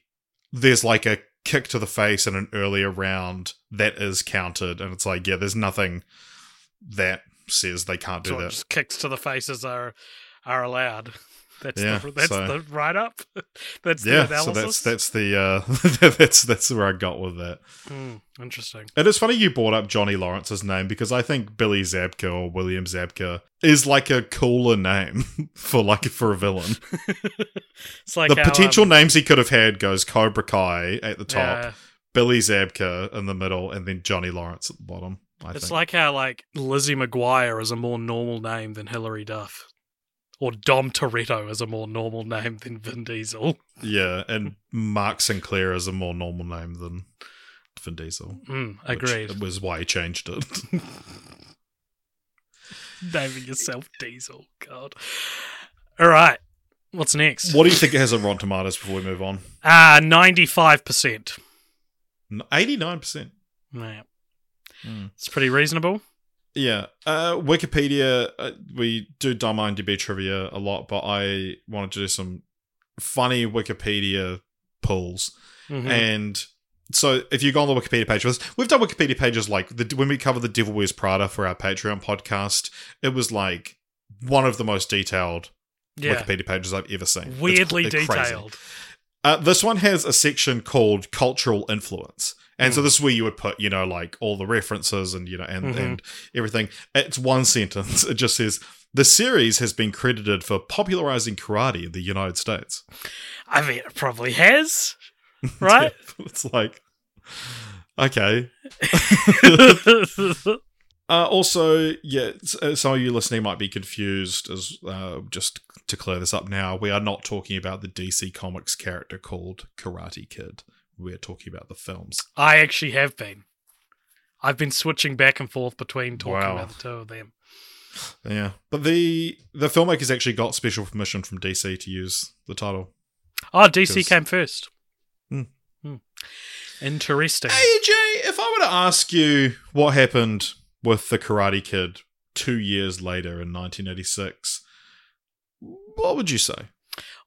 there's like a kick to the face in an earlier round that is counted, and it's like, yeah, there's nothing that says they can't do So that. kicks to the faces are are allowed. That's Yeah, the that's so- the write up. that's the Yeah, so that's that's the uh that's that's where I got with that. Hmm, interesting. And It is funny you brought up Johnny Lawrence's name because I think Billy Zabka or William Zabka is like a cooler name for like for a villain. It's like the how, potential um, names he could have had goes Cobra Kai at the top, yeah, Billy Zabka in the middle, and then Johnny Lawrence at the bottom. I think it's think. like how like Lizzie McGuire is a more normal name than Hilary Duff, or Dom Toretto is a more normal name than Vin Diesel. yeah, and Mark Sinclair is a more normal name than Vin Diesel. Mm, which agreed. was why he changed it. Naming yourself Diesel, God. All right, what's next? what do you think it has on Rotten Tomatoes before we move on? Ah. Eighty nine percent. Yeah, Hmm. it's pretty reasonable. Yeah, uh, Wikipedia. Uh, we do dumb IMDb trivia a lot, but I wanted to do some funny Wikipedia pulls. Mhm. And so, if you go on the Wikipedia page, for this, we've done Wikipedia pages like the, when we cover the Devil Wears Prada for our Patreon podcast. It was like one of the most detailed yeah, Wikipedia pages I've ever seen. Weirdly they're detailed. Uh, this one has a section called cultural influence. And so this is where you would put, you know, like all the references and you know and, Mhm. and everything. It's one sentence. It just says the series has been credited for popularizing karate in the United States. I mean, it probably has, right? it's like okay. Uh, also, yeah, uh, some of you listening might be confused. As uh, just to clear this up now, we are not talking about the DC Comics character called Karate Kid. We're talking about the films. I actually have been. I've been switching back and forth between talking Wow. about the two of them. Yeah, but the the filmmakers actually got special permission from DC to use the title. Oh, DC 'Cause- came first. Hmm. Hmm. Interesting. AJ, if I were to ask you what happened with the Karate Kid two years later in 1986, what would you say?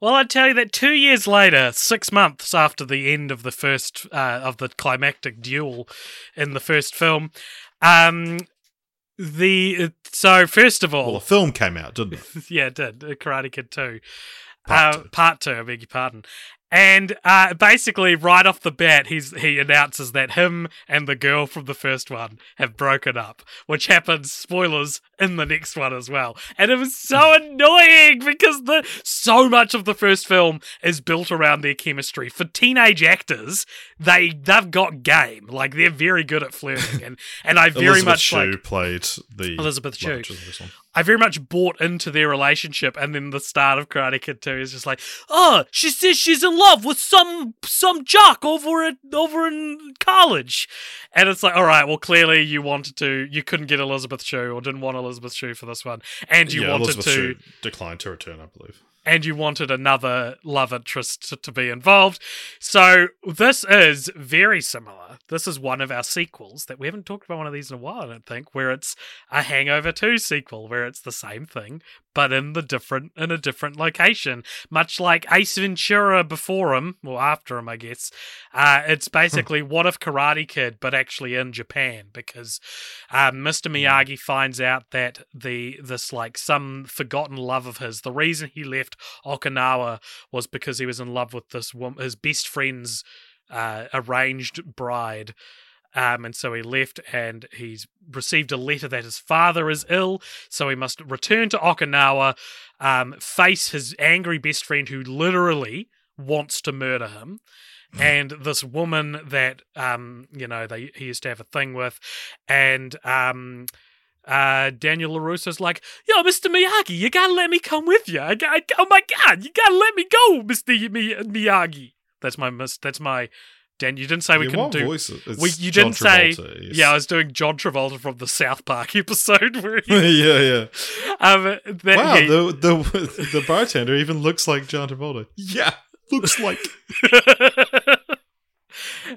Well, I'd tell you that two years later, six months after the end of the first uh, of the climactic duel in the first film, um, the so first of Well, all, a film came out, didn't it? yeah, it did uh, Karate Kid two, Part uh, two. part two. I beg your pardon. And uh, basically, right off the bat, he's he announces that him and the girl from the first one have broken up, which happens spoilers in the next one as well. And it was so annoying because the so much of the first film is built around their chemistry. For teenage actors, they they've got game, like they're very good at flirting, and and I very Elizabeth much Shue like played the Elizabeth love Shue. interest in this one. I very much bought into their relationship, and then the start of Karate Kid Two is just like, oh, she says she's in love with some some jock over at over in college, and it's like, all right, well, clearly you wanted to, you couldn't get Elizabeth Shue or didn't want Elizabeth Shue for this one, and you yeah, wanted Elizabeth to, Shue declined to return, I believe. and you wanted another love interest to, to be involved. So this is very similar. This is one of our sequels that we haven't talked about one of these in a while, I don't think, where it's a Hangover 2 sequel, where it's the same thing, but in the different in a different location. Much like Ace Ventura before him, or after him, I guess. Uh, it's basically what if Karate Kid, but actually in Japan, because um, Mr. Miyagi finds out that the this like some forgotten love of his, the reason he left Okinawa was because he was in love with this woman, his best friend's uh, arranged bride. Um, and so he left, and he's received a letter that his father is ill, so he must return to Okinawa, um, face his angry best friend who literally wants to murder him, and this woman that um, you know they he used to have a thing with, and um, uh, Daniel Larusso's like, "Yo, Mister Miyagi, you gotta let me come with you. I, got oh my God, you gotta let me go, Mister Mi- Miyagi." That's my That's my. Dan, you didn't say we yeah, couldn't do. voice? It's we- you John didn't say- Travolta, yes. Yeah, I was doing John Travolta from the South Park episode where he, yeah, yeah. um, that, Wow, yeah, the the the bartender even looks like John Travolta. Yeah, looks like.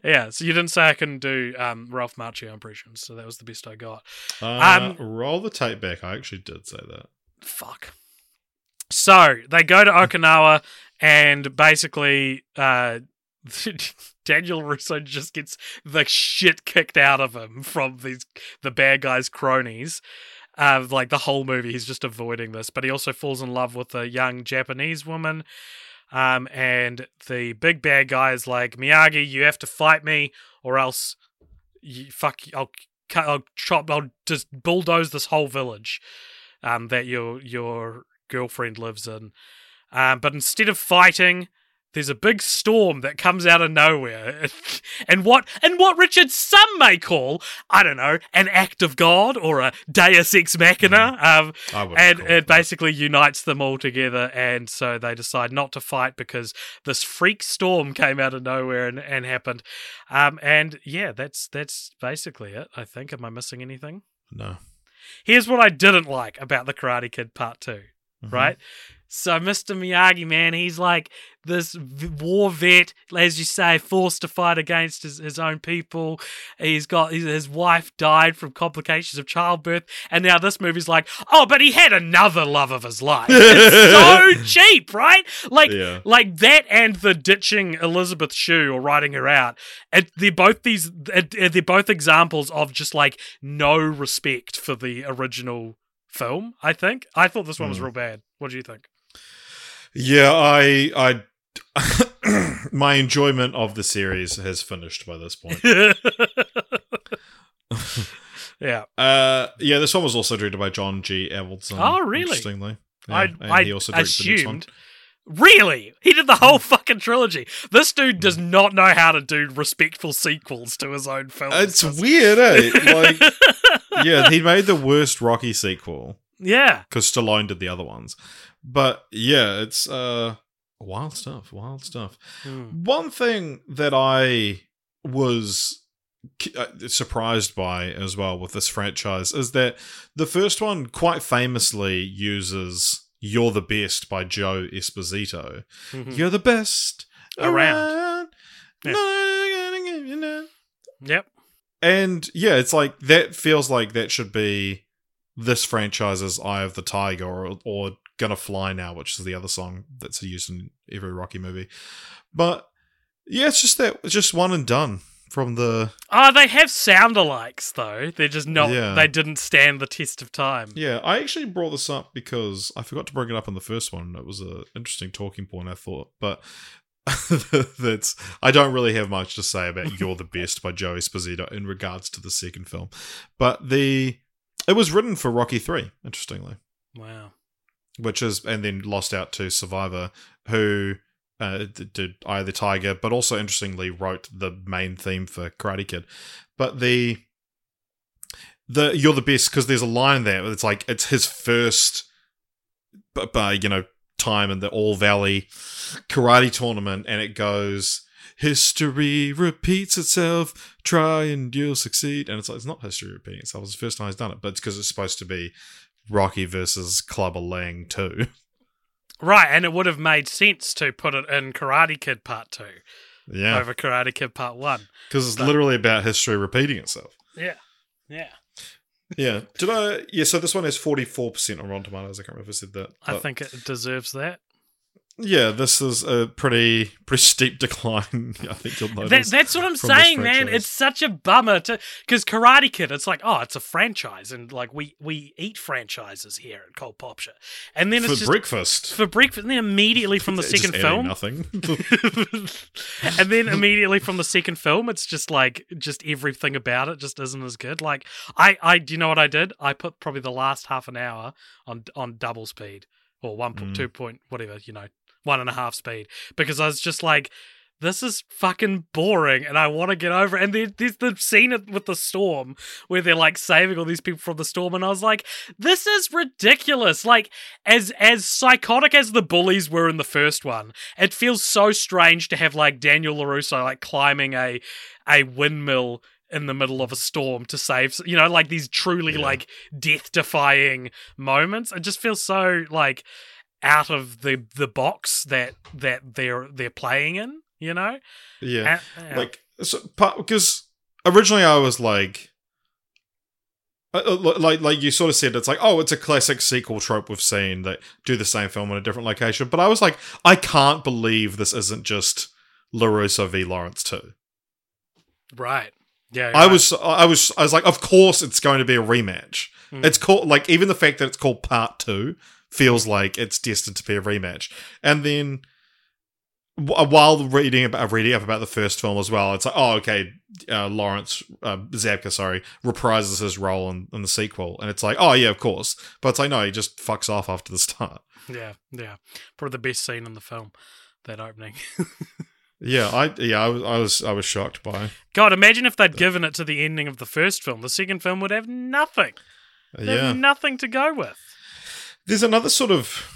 yeah, so you didn't say I couldn't do um, Ralph Macchio impressions, so that was the best I got. Uh, roll the tape back. I actually did say that. Fuck. So they go to Okinawa, and basically, uh, Daniel Russo just gets the shit kicked out of him from these the bad guys' cronies. Uh, like the whole movie, he's just avoiding this, but he also falls in love with a young Japanese woman. Um, and the big bad guy is like Miyagi, you have to fight me, or else you fuck. I'll cut. I'll chop. I'll just bulldoze this whole village um, that your your girlfriend lives in. Um, but instead of fighting, there's a big storm that comes out of nowhere, and what and what Richard some may call I don't know an act of God or a Deus ex machina. Um, and it basically unites them all together, and so they decide not to fight because this freak storm came out of nowhere and, and happened. Um, and yeah, that's that's basically it. I think. Am I missing anything? no. Here's what I didn't like about the Karate Kid Part 2 Mhm. right? So Mr. Miyagi, man, he's like this war vet, as you say, forced to fight against his, his own people. He's got his, his wife died from complications of childbirth, and now this movie's like, oh, but he had another love of his life. It's so cheap, right? Like, Yeah. like that, and the ditching Elizabeth Shue or writing her out. It, they're both these. They're both examples of just like no respect for the original film. I think. I thought this one was Hmm. real bad. What do you think? Yeah, I, I, my enjoyment of the series has finished by this point. yeah. Uh, yeah, this one was also directed by John G. Avildsen. Oh, really? Interestingly, yeah, I, I he also directed the next one. assumed. Really? He did the whole fucking trilogy. This dude does not know how to do respectful sequels to his own films. It's weird, eh? Like, yeah, he made the worst Rocky sequel yeah. because Stallone did the other ones. But yeah, it's uh wild stuff. Wild stuff. Hmm. One thing that I was uh, surprised by as well with this franchise is that the first one quite famously uses "You're the Best" by Joe Esposito. Mhm. You're the best Around. around. Yep. And yeah, it's like that feels like that should be this franchise's Eye of the Tiger or, or Gonna Fly Now, which is the other song that's used in every Rocky movie. But yeah, it's just that it's just one and done from the Oh, they have sound alikes though. They're just not. Yeah. They didn't stand the test of time. Yeah, I actually brought this up because I forgot to bring it up in the first one. It was an interesting talking point, I thought. But that's I don't really have much to say about "You're the Best" by Joe Esposito in regards to the second film. But the it was written for Rocky Three, interestingly, Wow. Which is and then lost out to Survivor, who uh, did Eye of the Tiger, but also interestingly wrote the main theme for Karate Kid. But the the you're the best because there's a line there. It's like it's his first, but you know time in the All Valley karate tournament, and it goes. History repeats itself. Try and you'll succeed. And it's like it's not history repeating itself. It's the first time he's done it, but it's because it's supposed to be Rocky versus Clubber Lang too. Right, and it would have made sense to put it in Karate Kid Part Two Yeah, over Karate Kid Part One. because it's But- literally about history repeating itself. Yeah. Yeah. Yeah. Did I? Yeah. So this one has forty four percent on Rotten Tomatoes. I can't remember if I said that. I think it deserves that. Yeah, this is a pretty pretty steep decline. I think you'll That, notice. that's what I'm saying, man. It's such a bummer to because Karate Kid. It's like, oh, it's a franchise, and like we we eat franchises here at Cult Popture, and then for it's just breakfast. for breakfast. And then immediately from the second film, nothing. and then immediately from the second film, it's just like just everything about it just isn't as good. Like I, I, do you know what I did? I put probably the last half an hour on on double speed or one point Mm. two point whatever you know one and a half speed because I was just like. This is fucking boring, and I want to get over. It. And there, there's the scene with the storm where they're like saving all these people from the storm, and I was like, "This is ridiculous!" Like, as as psychotic as the bullies were in the first one, it feels so strange to have like Daniel Larusso like climbing a a windmill in the middle of a storm to save you know like these truly Yeah. like death defying moments it just feels so like out of the the box that that they're they're playing in you know yeah. And- yeah. Like so, because originally I was like. uh, uh, Like, like you sort of said, it's like, oh, it's a classic sequel trope we've seen that do the same film in a different location. But I was like, I can't believe this isn't just Larusso v Lawrence too. right yeah I right. was, I was, I was like, of course it's going to be a rematch. Mm. It's called like even the fact that it's called Part Two feels like it's destined to be a rematch. And then while reading about reading up about the first film as well, it's like, oh, okay, uh, Lawrence uh, Zabka, sorry, reprises his role in, in the sequel, and it's like, oh yeah, of course. But it's like, no, he just fucks off after the start. yeah yeah probably the best scene in the film that opening Yeah, I yeah, I was I was I was shocked by. god imagine if they'd given it to the ending of the first film the second film would have nothing Yeah, have nothing to go with There's another sort of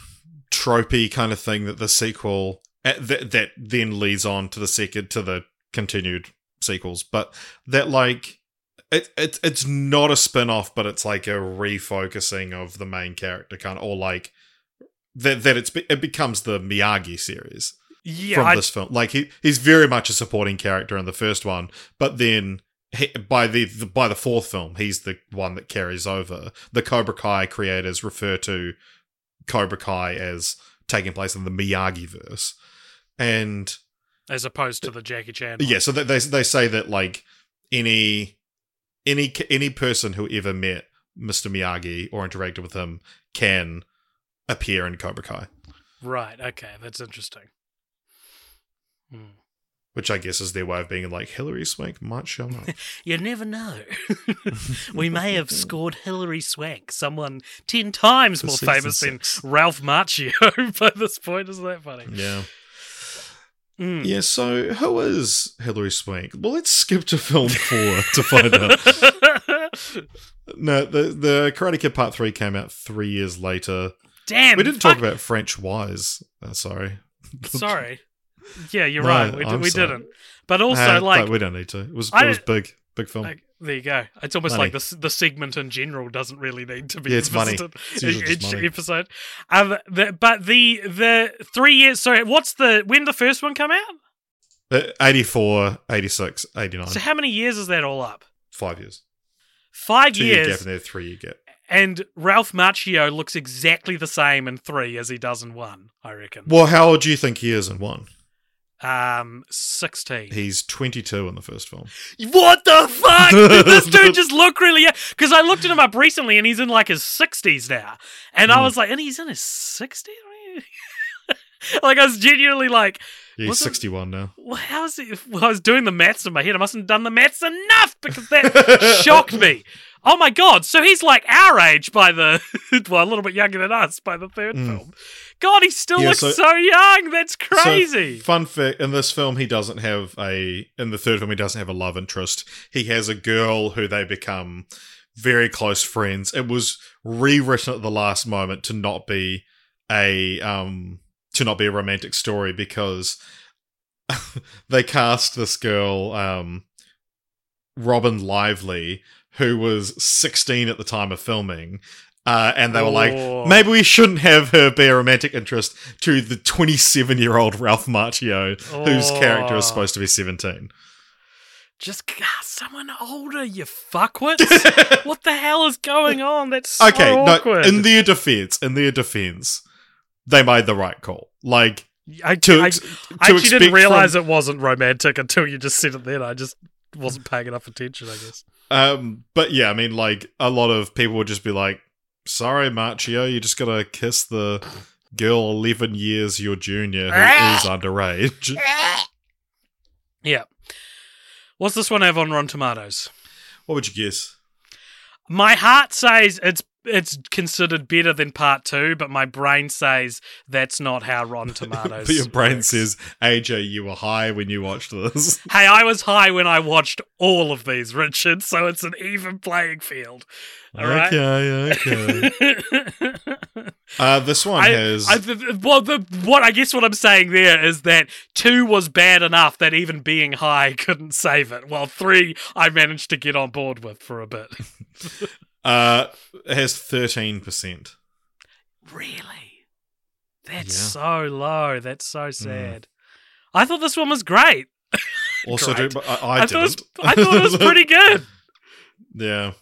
tropey kind of thing that the sequel uh, that that then leads on to the second to the continued sequels, but that like it, it it's not a spin-off, but it's like a refocusing of the main character kind of or like that that it's it becomes the Miyagi series yeah from I, this film. Like he he's very much a supporting character in the first one, but then he, by the, the by the fourth film, he's the one that carries over. The Cobra Kai creators refer to Cobra Kai as taking place in the Miyagi verse, and as opposed to the Jackie Chan one. yeah, so they they they say that like any any any person who ever met Mr. Miyagi or interacted with him can appear in Cobra Kai. Right. Okay. That's interesting. Hmm. Which I guess is their way of being like Hilary Swank might show up. You never know. we may have scored Hilary Swank, someone ten times more famous than. Ralph Macchio by this point. Isn't that funny? yeah. Mm. Yeah, so who is Hilary Swank? Well, let's skip to film four to find out. No, the the Karate Kid Part Three came out three years later. Damn. we didn't fuck- talk about French Wise. Uh, sorry. Sorry. Yeah, you're No, right. We, d- we didn't. But also, Uh, like, but we don't need to. It was it was big, big film. like, there you go. It's almost Money. like the the segment in general doesn't really need to be Yeah, it's visited It's each money. episode. Um, the, but the the three years. Sorry, what's the when the first one come out? Uh, 84, 86, 89. So how many years is that all up? Five years. Five Two year years. gap and then three year gap. And Ralph Macchio looks exactly the same in three as he does in one, I reckon. Well, how old do you think he is in one? Um, 16. He's 22 in the first film. What the fuck? Did this dude just look really young? Because I looked at him up recently and he's in like his 60s now. And I Hmm. was like, and he's in his 60s? like, I was genuinely like, Yeah, he's 61 now. well, how is it? Well, I was doing the maths in my head. I mustn't have done the maths enough because that shocked me. Oh my god! So he's like our age by the well, a little bit younger than us by the third Mm. film. God, he still Yeah, looks so- so, young. That's So, crazy. fun fact: in this film, he doesn't have a. In the third film, he doesn't have a love interest. He has a girl who they become very close friends. It was rewritten at the last moment to not be a um to not be a romantic story because they cast this girl um Robin Lively who was 16 at the time of filming uh, and they were like Oh. maybe we shouldn't have her be a romantic interest to the 27 year old Ralph Macchio whose character is Oh. supposed to be 17 Just God, someone older, you fuckwits. what the hell is going on? That's so okay no in their defense in their defense they made the right call like I, to, I, ex- I actually didn't realize from- it wasn't romantic until you just said it then. I just wasn't paying enough attention, I guess. Um, but yeah, I mean, like a lot of people would just be like, "Sorry, Macchio, you just gotta kiss the girl eleven years your junior who is underage." Yeah. What's this one have on Rotten Tomatoes? What would you guess? My heart says it's it's considered better than part two, but my brain says that's not how Rotten Tomatoes. but your brain works. says, "AJ, you were high when you watched this." Hey, I was high when I watched all of these, Richard, so it's an even playing field. All right. okay, okay. Uh, this one I, has. I, well, the, what I guess what I'm saying there is that two was bad enough that even being high couldn't save it, while three I managed to get on board with for a bit. Uh, it has thirteen percent. really? That's Yeah. so low. That's so sad. I thought this one was great. Also, Great. do, but I, I, thought was, didn't. I thought it was pretty good. yeah.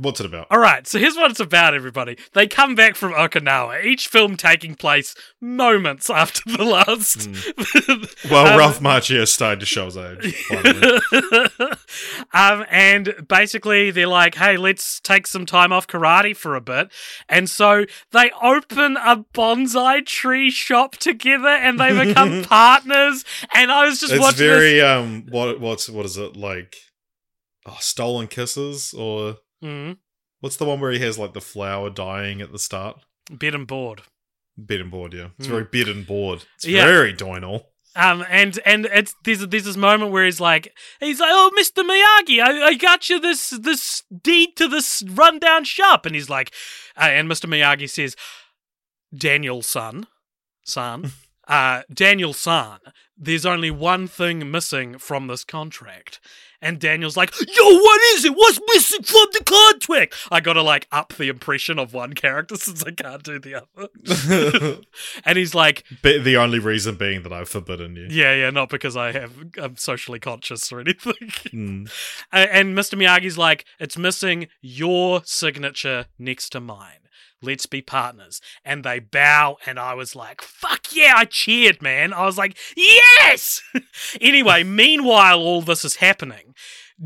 What's it about? All right, so here's what it's about, everybody. They come back from Okinawa, each film taking place moments after the last. Well, Um, Ralph Macchio started to show his age. um, and basically, they're like, hey, let's take some time off karate for a bit. And so they open a bonsai tree shop together and they become partners. And I was just it's watching very this. um what what's what is it like oh, stolen kisses or Mhm. what's the one where he has like the flower dying at the start Bed and board. bed and board yeah it's Mm. very bed and board it's Yeah. very Doinel Um, and and it's there's there's this moment where he's like he's like oh Mr Miyagi I, I got you this this deed to this rundown shop and he's like uh, and Mr Miyagi says Daniel-san son uh Daniel-san there's only one thing missing from this contract and Daniel's like yo what is it what's missing from the contract I gotta like up the impression of one character since I can't do the other and he's like the only reason being that I've forbidden you yeah, yeah, not because I have I'm socially conscious or anything. Mm. And Mr. Miyagi's like, it's missing your signature next to mine. Let's be partners. And they bow, and I was like, fuck yeah, I cheered, man. I was like, yes! anyway, meanwhile, all this is happening.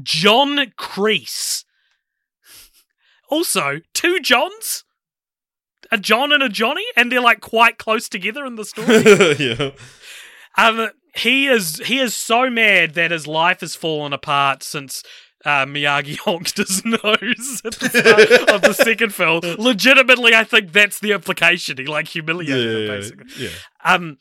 John Kreese. Also, two Johns? A John and a Johnny? And they're like quite close together in the story. yeah Um, he is he is so mad that his life has fallen apart since uh, Miyagi honked his nose at the start of the second film. Legitimately, I think that's the implication. He like humiliated him, basically. yeah. Um,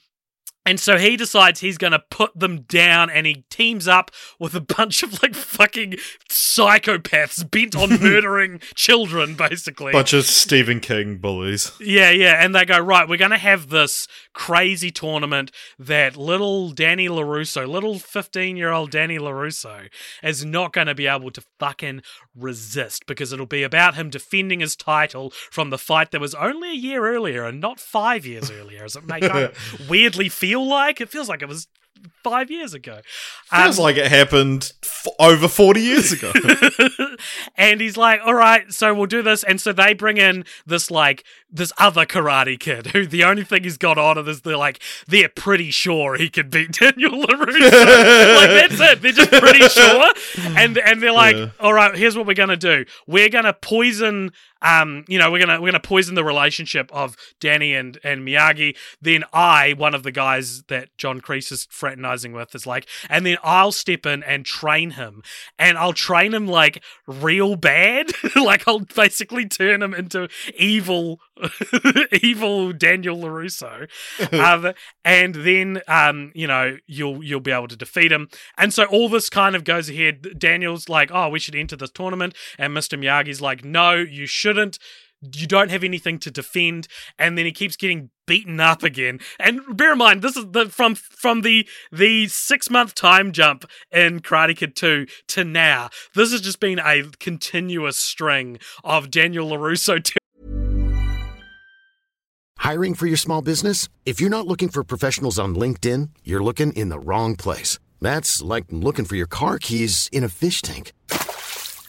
and so he decides he's going to put them down and he teams up with a bunch of like fucking psychopaths bent on murdering children, basically. Bunch of Stephen King bullies. Yeah, yeah. And they go, right, we're going to have this crazy tournament that little Danny LaRusso, little 15 year old Danny LaRusso, is not going to be able to fucking resist because it'll be about him defending his title from the fight that was only a year earlier and not five years earlier, as it may weirdly feel like. It feels like it was five years ago. Feels Um, like it happened f- over 40 years ago. and he's like, all right, so we'll do this. And so they bring in this like this other karate kid who the only thing he's got on is they're like they're pretty sure he can beat Daniel LaRusso. like that's it. They're just pretty sure. And and they're like, Yeah. all right, here's what we're gonna do. We're gonna poison um, you know, we're gonna we're gonna poison the relationship of Danny and and Miyagi. Then I, one of the guys that John Kreese is fraternizing with, is like, and then I'll step in and train him, and I'll train him like real bad, like I'll basically turn him into evil, evil Daniel Larusso, um, and then um, you know, you'll you'll be able to defeat him, and so all this kind of goes ahead. Daniel's like, oh, we should enter this tournament, and Mr. Miyagi's like, no, you shouldn't. You don't have anything to defend, and then he keeps getting beaten up again. And bear in mind, this is the from from the the six month time jump in Karate Kid Two to now. This has just been a continuous string of Daniel Larusso Hiring for your small business? If you're not looking for professionals on LinkedIn, you're looking in the wrong place. That's like looking for your car keys in a fish tank.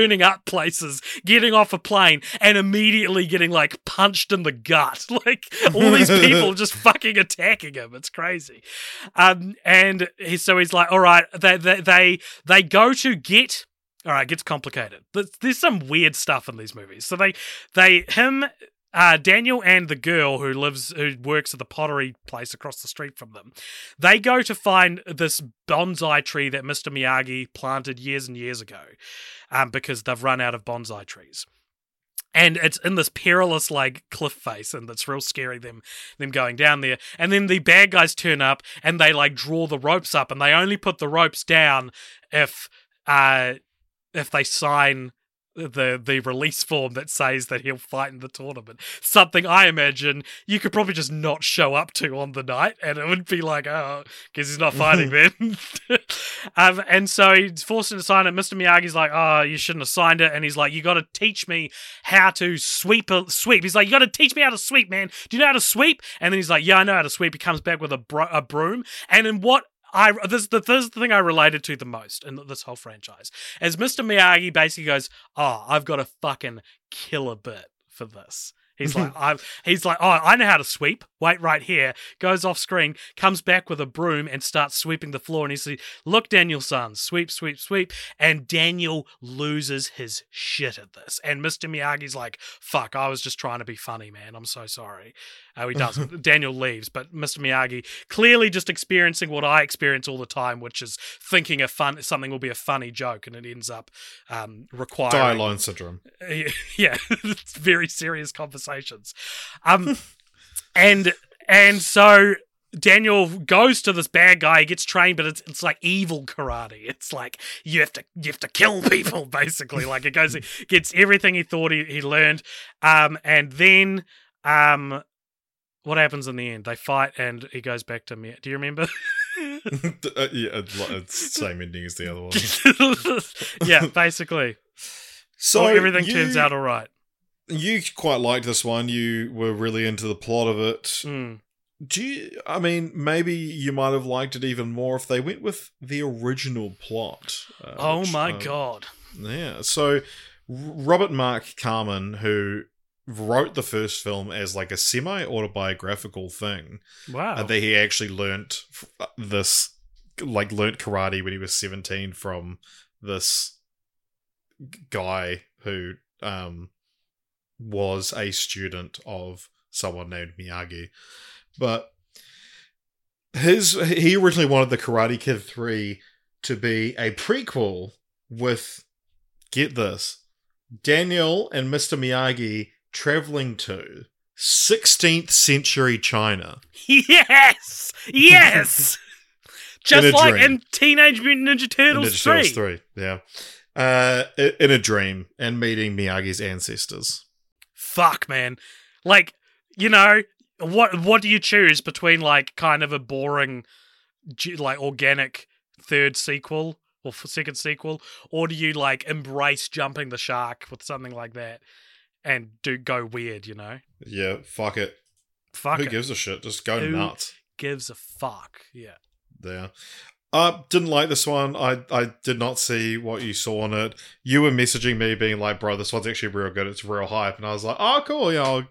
Tuning up places, getting off a plane, and immediately getting like punched in the gut. Like all these people just fucking attacking him. It's crazy. Um, and he, so he's like, all right, they they they, they go to get. All right, it gets complicated. There's, there's some weird stuff in these movies. So they they him. Uh, Daniel and the girl who lives, who works at the pottery place across the street from them, they go to find this bonsai tree that Mr. Miyagi planted years and years ago um, because they've run out of bonsai trees. And it's in this perilous like cliff face, and it's real scary them them going down there. And then the bad guys turn up and they like draw the ropes up, and they only put the ropes down if uh if they sign the the release form that says that he'll fight in the tournament. Something I imagine you could probably just not show up to on the night, and it would be like, oh, because he's not fighting then. um, and so he's forced him to sign it. Mr. Miyagi's like, oh, you shouldn't have signed it, and he's like, you got to teach me how to sweep a sweep. He's like, you got to teach me how to sweep, man. Do you know how to sweep? And then he's like, yeah, I know how to sweep. He comes back with a bro- a broom, and in what I this, the, this is the thing I related to the most in this whole franchise. As Mr. Miyagi basically goes, "Oh, I've got a fucking killer bit for this." He's like, I've, he's like, oh, I know how to sweep. Wait right here. Goes off screen, comes back with a broom and starts sweeping the floor. And he's like, look, Daniel-san, sweep, sweep, sweep. And Daniel loses his shit at this. And Mr. Miyagi's like, fuck, I was just trying to be funny, man. I'm so sorry. Oh, he doesn't. Daniel leaves, but Mr. Miyagi clearly just experiencing what I experience all the time, which is thinking a fun something will be a funny joke, and it ends up um, requiring Die line syndrome. yeah, it's very serious conversations. Um, and and so Daniel goes to this bad guy, he gets trained, but it's it's like evil karate. It's like you have to you have to kill people, basically. Like it goes, gets everything he thought he, he learned. Um, and then um, what happens in the end? They fight, and he goes back to me. Do you remember? Uh, yeah, it's the same ending as the other one. yeah, basically. So So everything you- turns out all right. You quite liked this one. You were really into the plot of it. Mm. Do you? I mean, maybe you might have liked it even more if they went with the original plot. uh, Oh which, my uh, god. Yeah. So Robert Mark Kamen, who wrote the first film as like a semi autobiographical thing, Wow. and that he actually learnt this, like, learnt karate when he was 17 from this guy who um, was a student of someone named Miyagi. But his he originally wanted the Karate Kid 3 to be a prequel with get this Daniel and Mr. Miyagi traveling to 16th century China. yes, yes. Just In like dream. in Teenage Mutant Ninja Turtles Ninja 3. Turtles 3, yeah. Uh, in a dream and meeting Miyagi's ancestors. Fuck, man. Like, you know, what what do you choose between like kind of a boring, like organic third sequel or second sequel, or do you like embrace jumping the shark with something like that and do go weird? You know, Yeah, fuck it. fuck Who it. gives a shit? Just go Who- nuts. gives a fuck? Yeah. there. Uh, didn't like this one. I I did not see what you saw on it. You were messaging me being like, "Bro, this one's actually real good. It's real hype," and I was like, "Oh, cool. Yeah, I'll,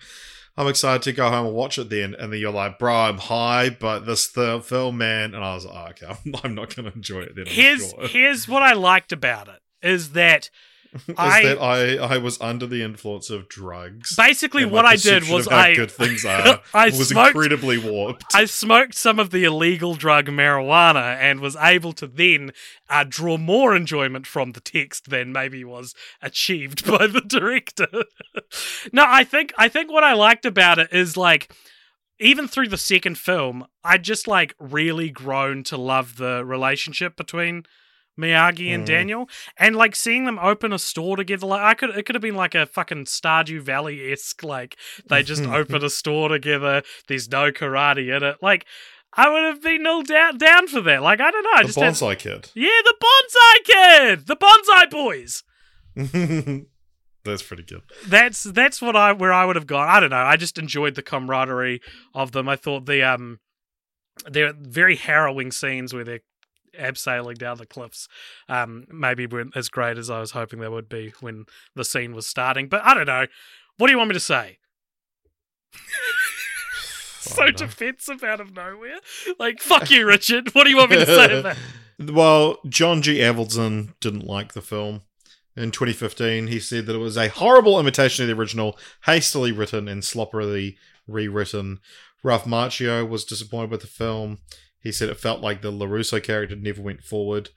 I'm excited to go home and watch it then." And then you're like, "Bro, I'm high, but this the film, man," and I was like, oh, "Okay, I'm, I'm not gonna enjoy it then." I'm Here's sure. here's what I liked about it is that I- that I I was under the influence of drugs. basically what I did was I good things are I was smoked- incredibly warped. I smoked some of the illegal drug marijuana and was able to then uh, draw more enjoyment from the text than maybe was achieved by the director. no, I think I think what I liked about it is like even through the second film, I just like really grown to love the relationship between Miyagi and Mhm. Daniel, and like seeing them open a store together. Like I could, it could have been like a fucking Stardew Valley esque. Like they just open a store together. There's no karate in it. Like I would have been all down down for that. Like I don't know. I the just had- bonsai kid. yeah, the bonsai kid, the bonsai boys. That's pretty good. That's that's what I where I would have gone. I don't know. I just enjoyed the camaraderie of them. I thought the um, they're very harrowing scenes where they're abseiling down the cliffs. Um, maybe weren't as great as I was hoping they would be when the scene was starting. But I don't know. What do you want me to say? so know. defensive out of nowhere. Like fuck you, Richard. What do you want me to say about? Well, John G. Avildsen didn't like the film. In 2015, he said that it was a horrible imitation of the original, hastily written and sloppily rewritten. Ralph Macchio was disappointed with the film. He said it felt like the LaRusso character never went forward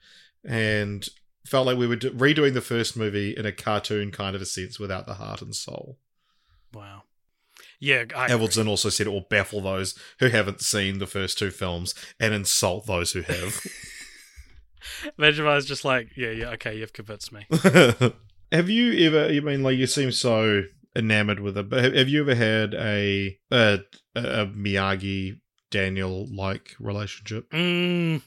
and felt like we were redoing the first movie in a cartoon kind of a sense without the heart and soul. Wow. Yeah, I agree. Also said it will baffle those who haven't seen the first two films and insult those who have. Imagine if I was just like, yeah, yeah, okay, you've convinced me. have you ever? I mean, like you seem so enamored with it, but have, have you ever had a a, a Miyagi Daniel like relationship? Mm.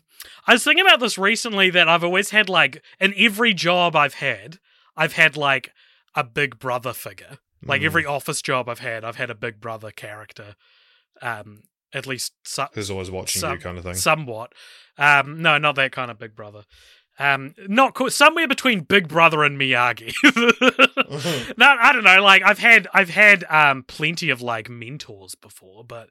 I was thinking about this recently that I've always had like in every job I've had, I've had like a big brother figure. Like Mm. every office job I've had, I've had a big brother character. Um, at least so- Who's always watching some- you, kind of thing. somewhat. Um, no, not that kind of big brother. Um, not co- somewhere between Big Brother and Miyagi. no, I don't know. Like I've had, I've had um plenty of like mentors before, but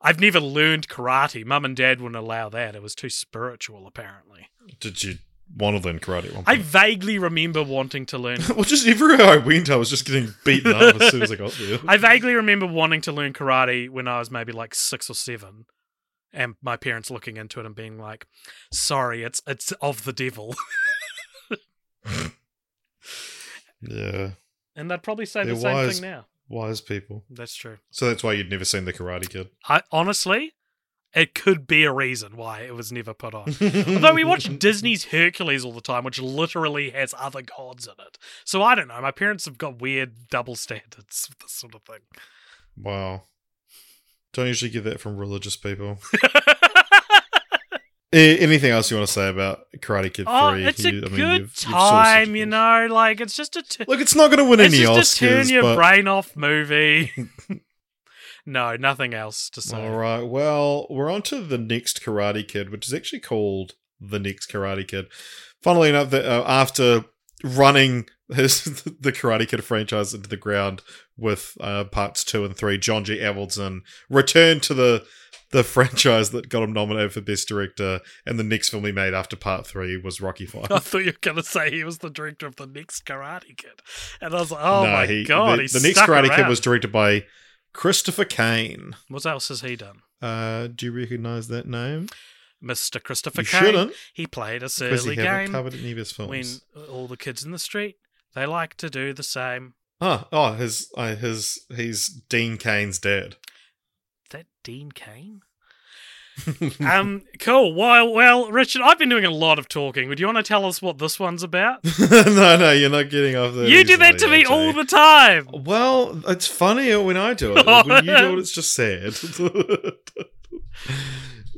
I've never learned karate. Mum and Dad wouldn't allow that. It was too spiritual, apparently. Did you want to learn karate at one I vaguely remember wanting to learn. well, just everywhere I went, I was just getting beaten up as soon as I got there. I vaguely remember wanting to learn karate when I was maybe like six or seven, and my parents looking into it and being like, "Sorry, it's it's of the devil," yeah, and they'd probably say They're the same wise. thing now. Wise people. That's true. So that's why you'd never seen the Karate Kid. I honestly, it could be a reason why it was never put on. Although we watch Disney's Hercules all the time, which literally has other gods in it. So I don't know. My parents have got weird double standards with this sort of thing. Wow. Don't usually get that from religious people. Anything else you want to say about Karate Kid 3? oh, it's a You- I mean, good you've- you've time, you know. Like it's just a. T- Look, it's not going to win any Oscars. it's any just a turn your but brain off movie. no, nothing else to say. all right. Well, we're on to the next Karate Kid, which is actually called the next Karate Kid. Funnily enough, that uh, after running his the Karate Kid franchise into the ground with uh, parts two and three. John G. Avildsen returned to the the franchise that got him nominated for Best Director, and the next film he made after Part Three was Rocky Five. I thought you were going to say he was the director of the next Karate Kid, and I was like, "Oh No, my he- god!" the, the next Karate Kid was directed by Christopher Cain. What else has he done? Uh, do you recognize that name? Mr. Christopher You Cain. shouldn't. He played a surly he game covered any of his films. when all the kids in the street they like to do the same. Oh, oh, his, uh, his, he's Dean Cain's dad. That Dean Cain? um, cool. Well, well, Richard, I've been doing a lot of talking. Would you want to tell us what this one's about? no, no, you're not getting off that. you do that to me AJ. all the time. Well, it's funnier when I do it. when you do it, it's just sad.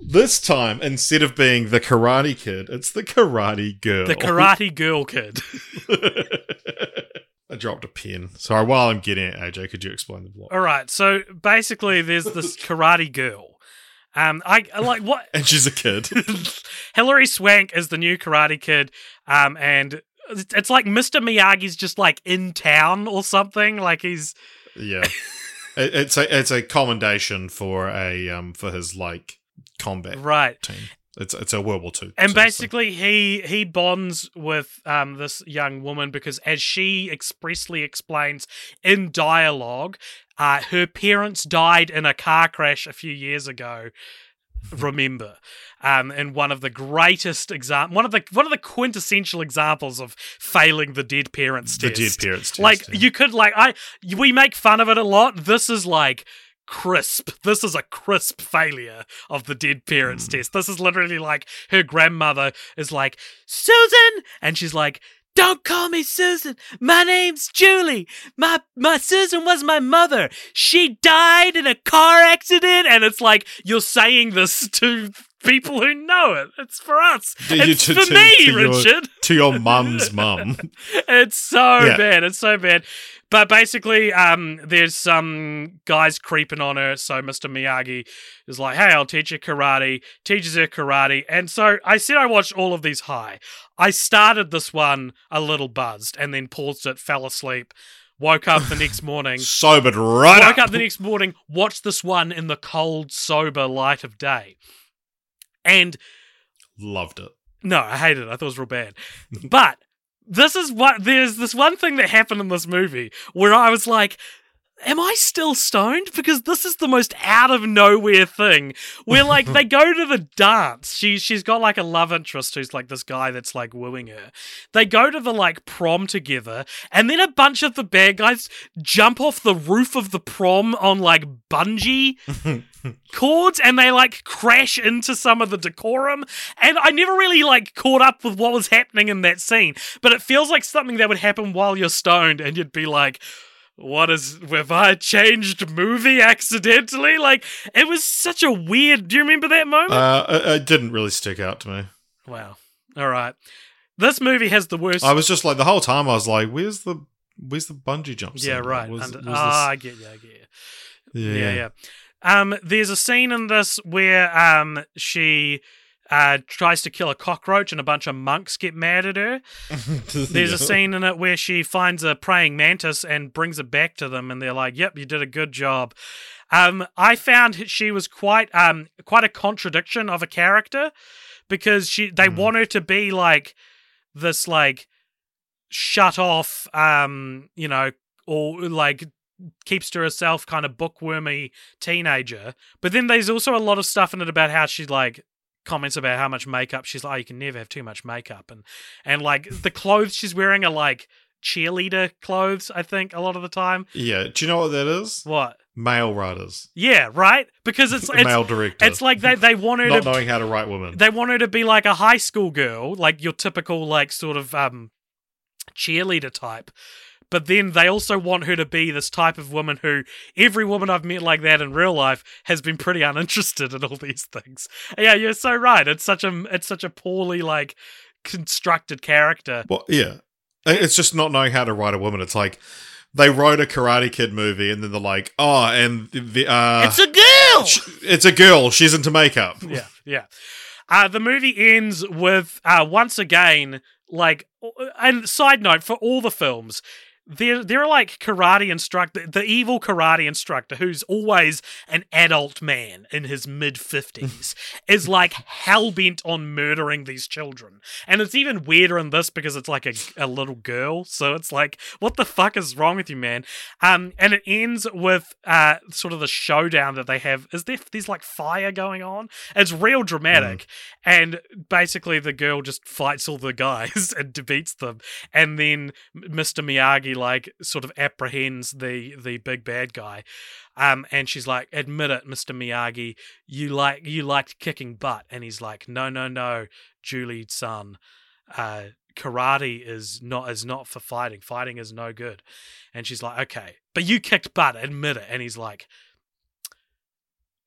this time, instead of being the Karate Kid, it's the Karate Girl. The Karate Girl Kid. I dropped a pen. Sorry, while I'm getting it, AJ, could you explain the plot? All right. So basically, there's this Karate Girl. Um, I I like what And she's a kid. Hilary Swank is the new Karate Kid. Um, and it's it's like Mr. Miyagi's just like in town or something. Like he's yeah, it, it's a it's a commendation for a um for his like combat right. team. It's it's a World War Two. and basically he he bonds with um this young woman because as she expressly explains in dialogue uh her parents died in a car crash a few years ago remember um and one of the greatest example, one of the one of the quintessential examples of failing the dead parents the test dead parents. Test, like yeah. you could like i we make fun of it a lot this is like crisp this is a crisp failure of the dead parents Hmm. test this is literally like her grandmother is like susan and she's like don't call me Susan. My name's Julie. My my Susan was my mother. She died in a car accident, and it's like you're saying this to people who know it. It's for us. You it's to- for to- me, to your- Richard to your mum's mum. it's so Yeah. bad. It's so bad. But basically, um, there's some guys creeping on her. So Mr. Miyagi is like, "Hey, I'll teach you karate." Teaches her karate, and so I said I watched all of these high. I started this one a little buzzed, and then paused it, fell asleep, woke up the next morning. Sobered right Woke up. up the next morning, watched this one in the cold, sober light of day, and Loved it. no, I hated it. I thought it was real bad. But this is what there's this one thing that happened in this movie where I was like, Am I still stoned? Because this is the most out of nowhere thing. Where like they go to the dance. She she's got like a love interest who's like this guy that's like wooing her. They go to the like prom together, and then a bunch of the bad guys jump off the roof of the prom on like bungee cords and they like crash into some of the decorum and i never really like caught up with what was happening in that scene but it feels like something that would happen while you're stoned and you'd be like what is have i changed movie accidentally like it was such a weird do you remember that moment Uh, it, didn't really stick out to me. wow all right this movie has the worst I was just like the whole time. I was like, "Where's the where's the bungee jump?" yeah scene? right Was, Under- was ah, i get you i get you yeah, yeah, yeah. Um, there's a scene in this where um she uh tries to kill a cockroach and a bunch of monks get mad at her. There's a scene in it where she finds a praying mantis and brings it back to them, and they're like, "Yep, you did a good job." Um, I found she was quite um quite a contradiction of a character because she they Mm. want her to be like this like shut off um you know or like keeps to herself kind of bookwormy teenager but then there's also a lot of stuff in it about how she like comments about how much makeup she's like oh, you can never have too much makeup and and like the clothes she's wearing are like cheerleader clothes i think a lot of the time Yeah. Do you know what that is? what Male writers, yeah right because it's it's, male director. it's like they, they want her not to knowing how to write women. they want her to be like a high school girl, like your typical like sort of um cheerleader type. But then they also want her to be this type of woman who every woman I've met like that in real life has been pretty uninterested in all these things. Yeah, you're so right. It's such a it's such a poorly like constructed character. Well, yeah. It's just not knowing how to write a woman. It's like they wrote a Karate Kid movie and then they're like, oh, and the uh, it's a girl. sh- it's a girl. She's into makeup. yeah, yeah. Uh, the movie ends with uh, once again like and side note for all the films there there are like karate instructor the evil karate instructor who's always an adult man in his mid 50s is like hell-bent on murdering these children. And it's even weirder in this because it's like a, a little girl. So it's like what the fuck is wrong with you man? Um and it ends with uh sort of the showdown that they have. Is there there's like fire going on? It's real dramatic. And basically the girl just fights all the guys and defeats them. And then mr miyagi like sort of apprehends the the big bad guy um and she's like admit it mr miyagi. You like you liked kicking butt. And he's like no no no julie son. Uh karate is not is not for fighting. Fighting is no good. And she's like okay but you kicked butt. Admit it. And he's like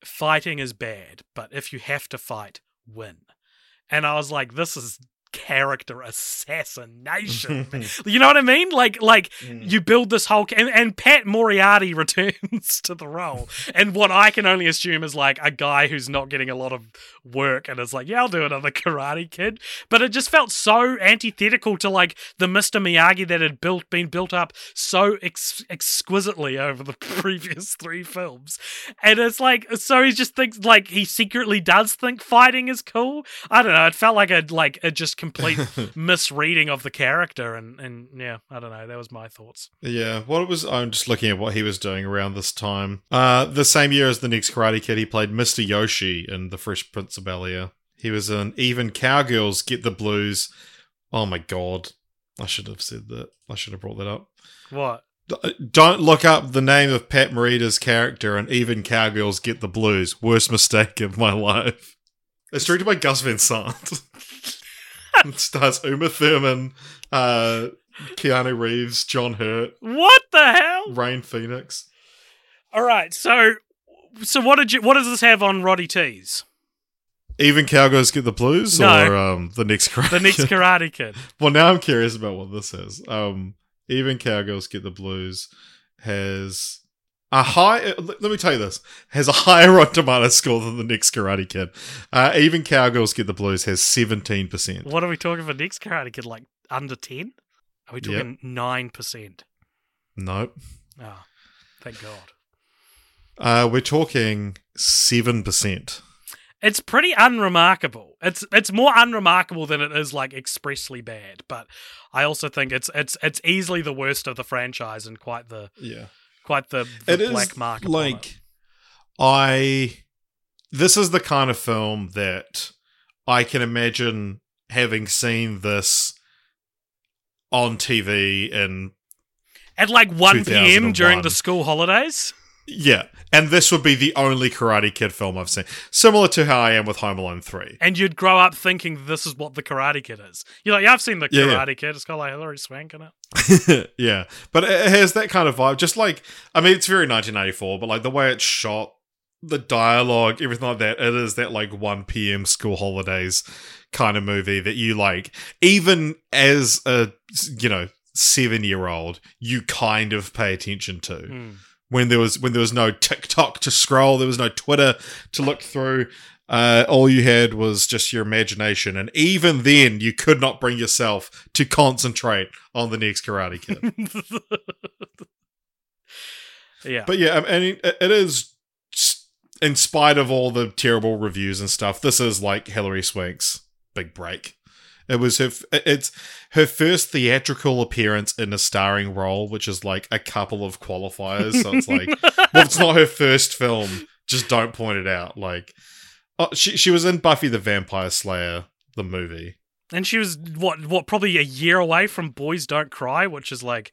fighting is bad but if you have to fight win. And i was like this is character assassination. You know what i mean? Like like mm. you build this whole and, and pat morita returns to the role. And what i can only assume is like a guy who's not getting a lot of work and is like yeah i'll do another karate kid. But it just felt so antithetical to like the mr miyagi that had built been built up so ex- exquisitely over the previous three films. And it's like so he just thinks like he secretly does think fighting is cool. I don't know. It felt like a like a just complete misreading of the character and and yeah i don't know that was my thoughts Yeah, what it was, I'm just looking at what he was doing around this time. Uh, the same year as the next Karate Kid, he played Mr. Yoshi in The Fresh Prince of Bel Air. He was in Even Cowgirls Get the Blues. Oh my god, I should have said that. I should have brought that up. what Uh, Don't look up the name of Pat Morita's character in Even Cowgirls Get the Blues. Worst mistake of my life. It's directed by Gus Van Sant. it stars Uma Thurman, uh, Keanu Reeves, John Hurt, what the hell Rain Phoenix. all right so so what did you what does this have on roddy t's Even Cowgirls Get the Blues No. or um, the next Karate the next karate kid Well, now I'm curious about what this is. Um, Even Cowgirls Get the Blues has a high. uh, Let me tell you this: has a higher Rotten Tomato score than the next Karate Kid. Uh, Even Cowgirls Get the Blues has seventeen percent. what are we talking for next karate kid like under 10 are we talking 9% Nope. oh thank god Uh, we're talking seven percent. It's pretty unremarkable. It's it's more unremarkable than it is like expressly bad, but I also think it's it's it's easily the worst of the franchise and quite the Yeah. Quite the, the It black mark. upon it. like I. This is the kind of film that I can imagine having seen this on TV in at like one p.m. during the school holidays. Yeah, and this would be the only Karate Kid film I've seen. Similar to how I am with Home Alone three. And you'd grow up thinking this is what the Karate Kid is. You're like, yeah, I've seen the Yeah, Karate yeah. Kid. It's got like Hilary Swank in it. yeah, but it has that kind of vibe. Just like I mean, it's very 1984, but like the way it's shot, the dialogue, everything like that. It is that like 1 p.m. school holidays kind of movie that you like. Even as a you know seven year old, you kind of pay attention to Hmm. When there was when there was no TikTok to scroll, there was no Twitter to look through. Uh, all you had was just your imagination, and even then, you could not bring yourself to concentrate on the next Karate Kid. yeah. but yeah, I mean, it, it is, in spite of all the terrible reviews and stuff, this is like Hilary Swank's big break. It was her. f- It's her first theatrical appearance in a starring role, which is like a couple of qualifiers. So it's like, well, it's not her first film. Just don't point it out. Like, oh, she she was in Buffy the Vampire Slayer, the movie. and she was what what probably a year away from Boys Don't Cry, which is like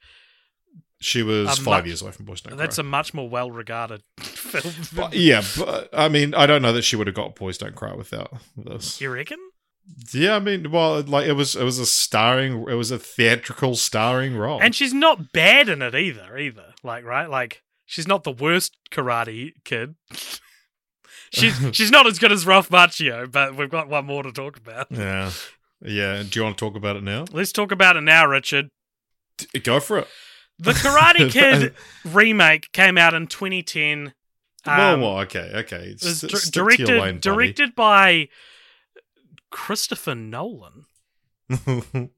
She was five much- years away from Boys Don't Cry. that's a much more well regarded film. But, yeah, but I mean, I don't know that she would have got Boys Don't Cry without this. you reckon? Yeah, I mean, well, like it was, it was a starring, it was a theatrical starring role. And she's not bad in it either, either. Like, right? Like, she's not the worst karate kid. she's she's not as good as Ralph Macchio, but we've got one more to talk about. yeah, yeah. Do you want to talk about it now? Let's talk about it now, Richard. D- Go for it. The Karate Kid remake came out in 2010. well, Um, well, okay, okay. It was S- dir- to your directed lane, directed by Christopher Nolan.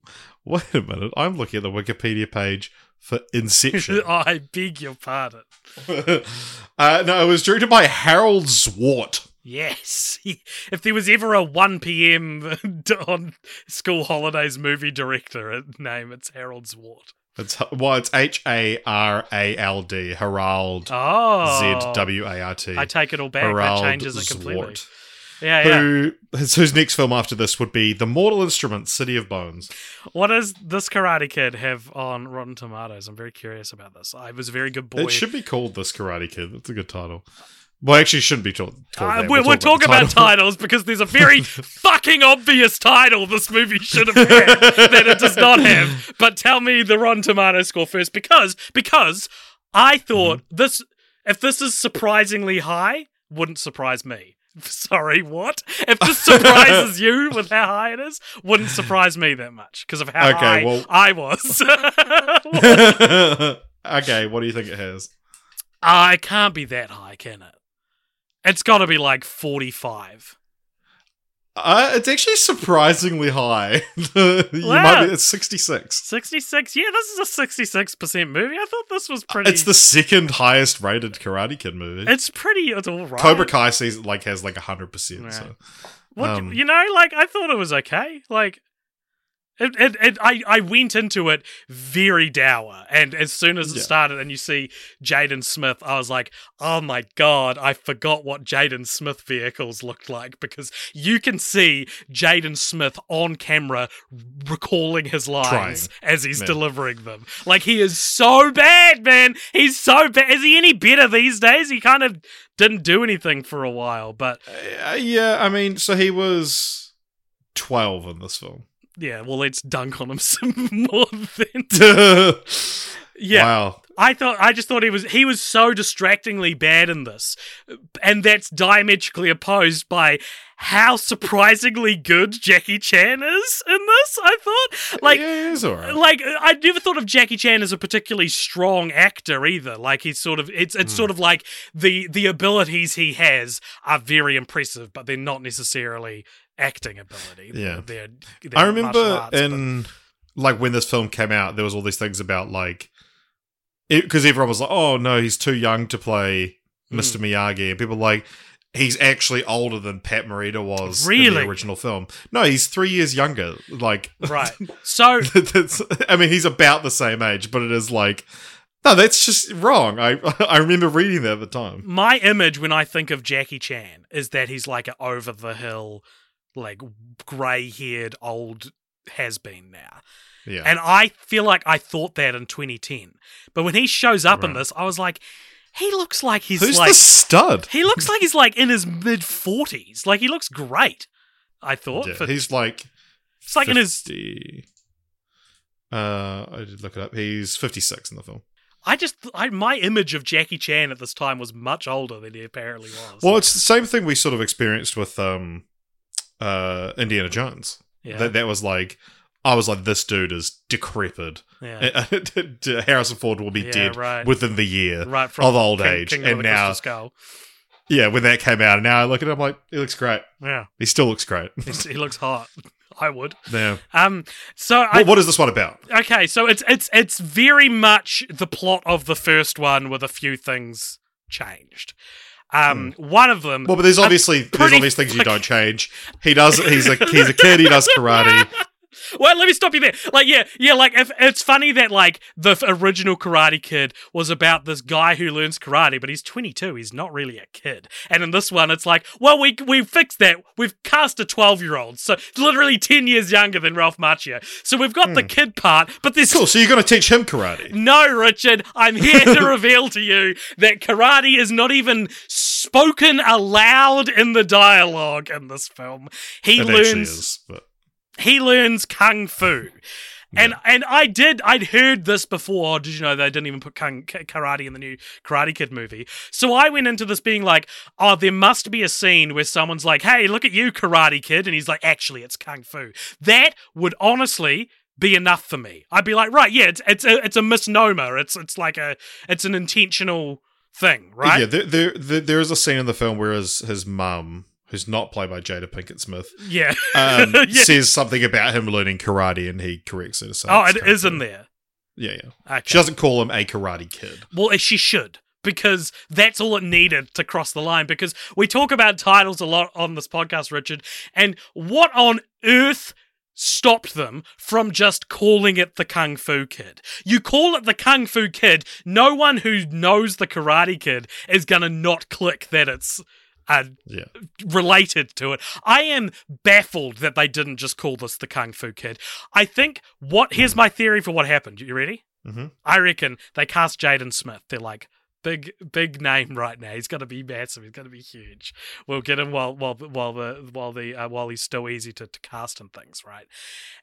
Wait a minute. I'm looking at the Wikipedia page for Inception. I beg your pardon. uh, no, it was directed by Harold Zwart. Yes. if there was ever a 1 p.m. on school holidays movie director name, it's Harold Zwart. It's well, it's H A R A L D. Harald Oh. Z W A R T. I take it all back. Harald that changes it completely. Zwart. Yeah, yeah. Who his, whose next film after this would be The Mortal Instrument, City of Bones. What does this Karate Kid have on Rotten Tomatoes? I'm very curious about this. I was a very good boy. It should be called This Karate Kid. That's a good title. Well, actually, it shouldn't be called. Uh, We'll we're talk talking about, title. titles because there's a very fucking obvious title this movie should have had that it does not have. But tell me the Rotten Tomato score first, because because I thought Mm-hmm. this if this is surprisingly high, wouldn't surprise me. Sorry, what? If this surprises you with how high it is, wouldn't surprise me that much because of how Okay, high well- I was. okay, what do you think it has? Ah, it can't be that high, can it? It's got to be like 45. Uh, it's actually surprisingly high. you Wow. might be, it's 66. 66? Yeah, this is a 66% movie. I thought this was pretty. It's the second highest rated Karate Kid movie. It's pretty. It's all right. Cobra Kai sees like has like 100%. Right. So. What, um, you know, like, I thought it was okay. Like, it, it, it, I, I went into it very dour, and as soon as it Yeah. started, and you see Jaden Smith, I was like, "Oh my god!" I forgot what Jaden Smith vehicles looked like because you can see Jaden Smith on camera recalling his lines as he's Yeah. delivering them. Like he is so bad, man. He's so bad. Is he any better these days? He kind of didn't do anything for a while, but Uh, yeah, I mean, so he was 12 in this film. Yeah. Well, let's dunk on him some more than yeah. Wow. I thought I just thought he was he was so distractingly bad in this, and that's diametrically opposed by how surprisingly good Jackie Chan is in this. I thought like. yeah, he's alright. Like I never thought of Jackie Chan as a particularly strong actor either. Like he's sort of it's it's sort hmm. of like the the abilities he has are very impressive, but they're not necessarily acting ability. Yeah. they're, they're I remember in like when this film came out, there was all these things about like because everyone was like, "Oh no, he's too young to play. Hmm. Mr. Miyagi," and people were like. He's actually older than Pat Morita was in the original film. No, he's three years younger. Like, right. So that's, I mean, he's about the same age, but it is like, no, that's just wrong. I I remember reading that at the time. my image when I think of Jackie Chan is that he's like an over the hill, like grey haired old has been now. Yeah, And I feel like I thought that in 2010. But when he shows up in this, I was like, he looks like he's who's like the stud? he looks like he's like in his mid 40s. Like he looks great. I thought Yeah, for, he's like it's like in his 50 Uh, I did look it up. He's 56 in the film. I just I, my image of Jackie Chan at this time was much older than he apparently was. Well, it's the same thing we sort of experienced with um, uh, Indiana Jones. yeah, That that was like, I was like, this dude is decrepit. yeah. Harrison Ford will be Yeah, dead right. within the year right from of old King- age, Kingdom and now, yeah, when that came out, and now I look at him I'm like, he looks great. Yeah, He still looks great. He's- he looks hot. I would. yeah. Um. So I what is this one about? okay. So it's it's it's very much the plot of the first one with a few things changed. Um. One of them. Well, but there's obviously there's obvious things you don't change. He does. He's a he's a kid. He does karate. Well, let me stop you there. Like, yeah, yeah, like if it's funny that like the original Karate Kid was about this guy who learns karate, but he's 22. He's not really a kid. And in this one, it's like, well, we we fixed that. We've cast a 12 year old, so literally 10 years younger than Ralph Macchio. So we've got the hmm. kid part, but there's Cool. So you're going to teach him karate? no, Richard, I'm here to reveal to you that karate is not even spoken aloud in the dialogue in this film. He It learns is. But he learns kung fu. And and I did I'd heard this before. Oh, did you know they didn't even put kung, karate in the new Karate Kid movie? So I went into this being like, oh, there must be a scene where someone's like, "Hey, look at you, Karate Kid," and he's like, "Actually, it's kung fu." That would honestly be enough for me. I'd be like, right, yeah, it's it's a it's a misnomer. It's it's like a it's an intentional thing, right? yeah, there, there there there is a scene in the film where his his mum, who's not played by Jada Pinkett Smith, Yeah. um, Yeah. says something about him learning karate, and he corrects it. So oh, it kung in there. Yeah, yeah. Okay. She doesn't call him a karate kid. Well, eh, she should. Because that's all it needed to cross the line. Because we talk about titles a lot on this podcast, Richard, and what on earth stopped them from just calling it the Kung Fu Kid? You call it the Kung Fu Kid, no one who knows the Karate Kid is gonna not click that it's Yeah. related to it. I am baffled that they didn't just call this the Kung Fu Kid. I think what here's my theory for what happened. You ready? Mhm. I reckon they cast Jaden Smith. They're like big big name right now. He's gonna be massive. He's gonna be huge. We'll get him while while while the while the uh, while he's still easy to, to cast and things, right?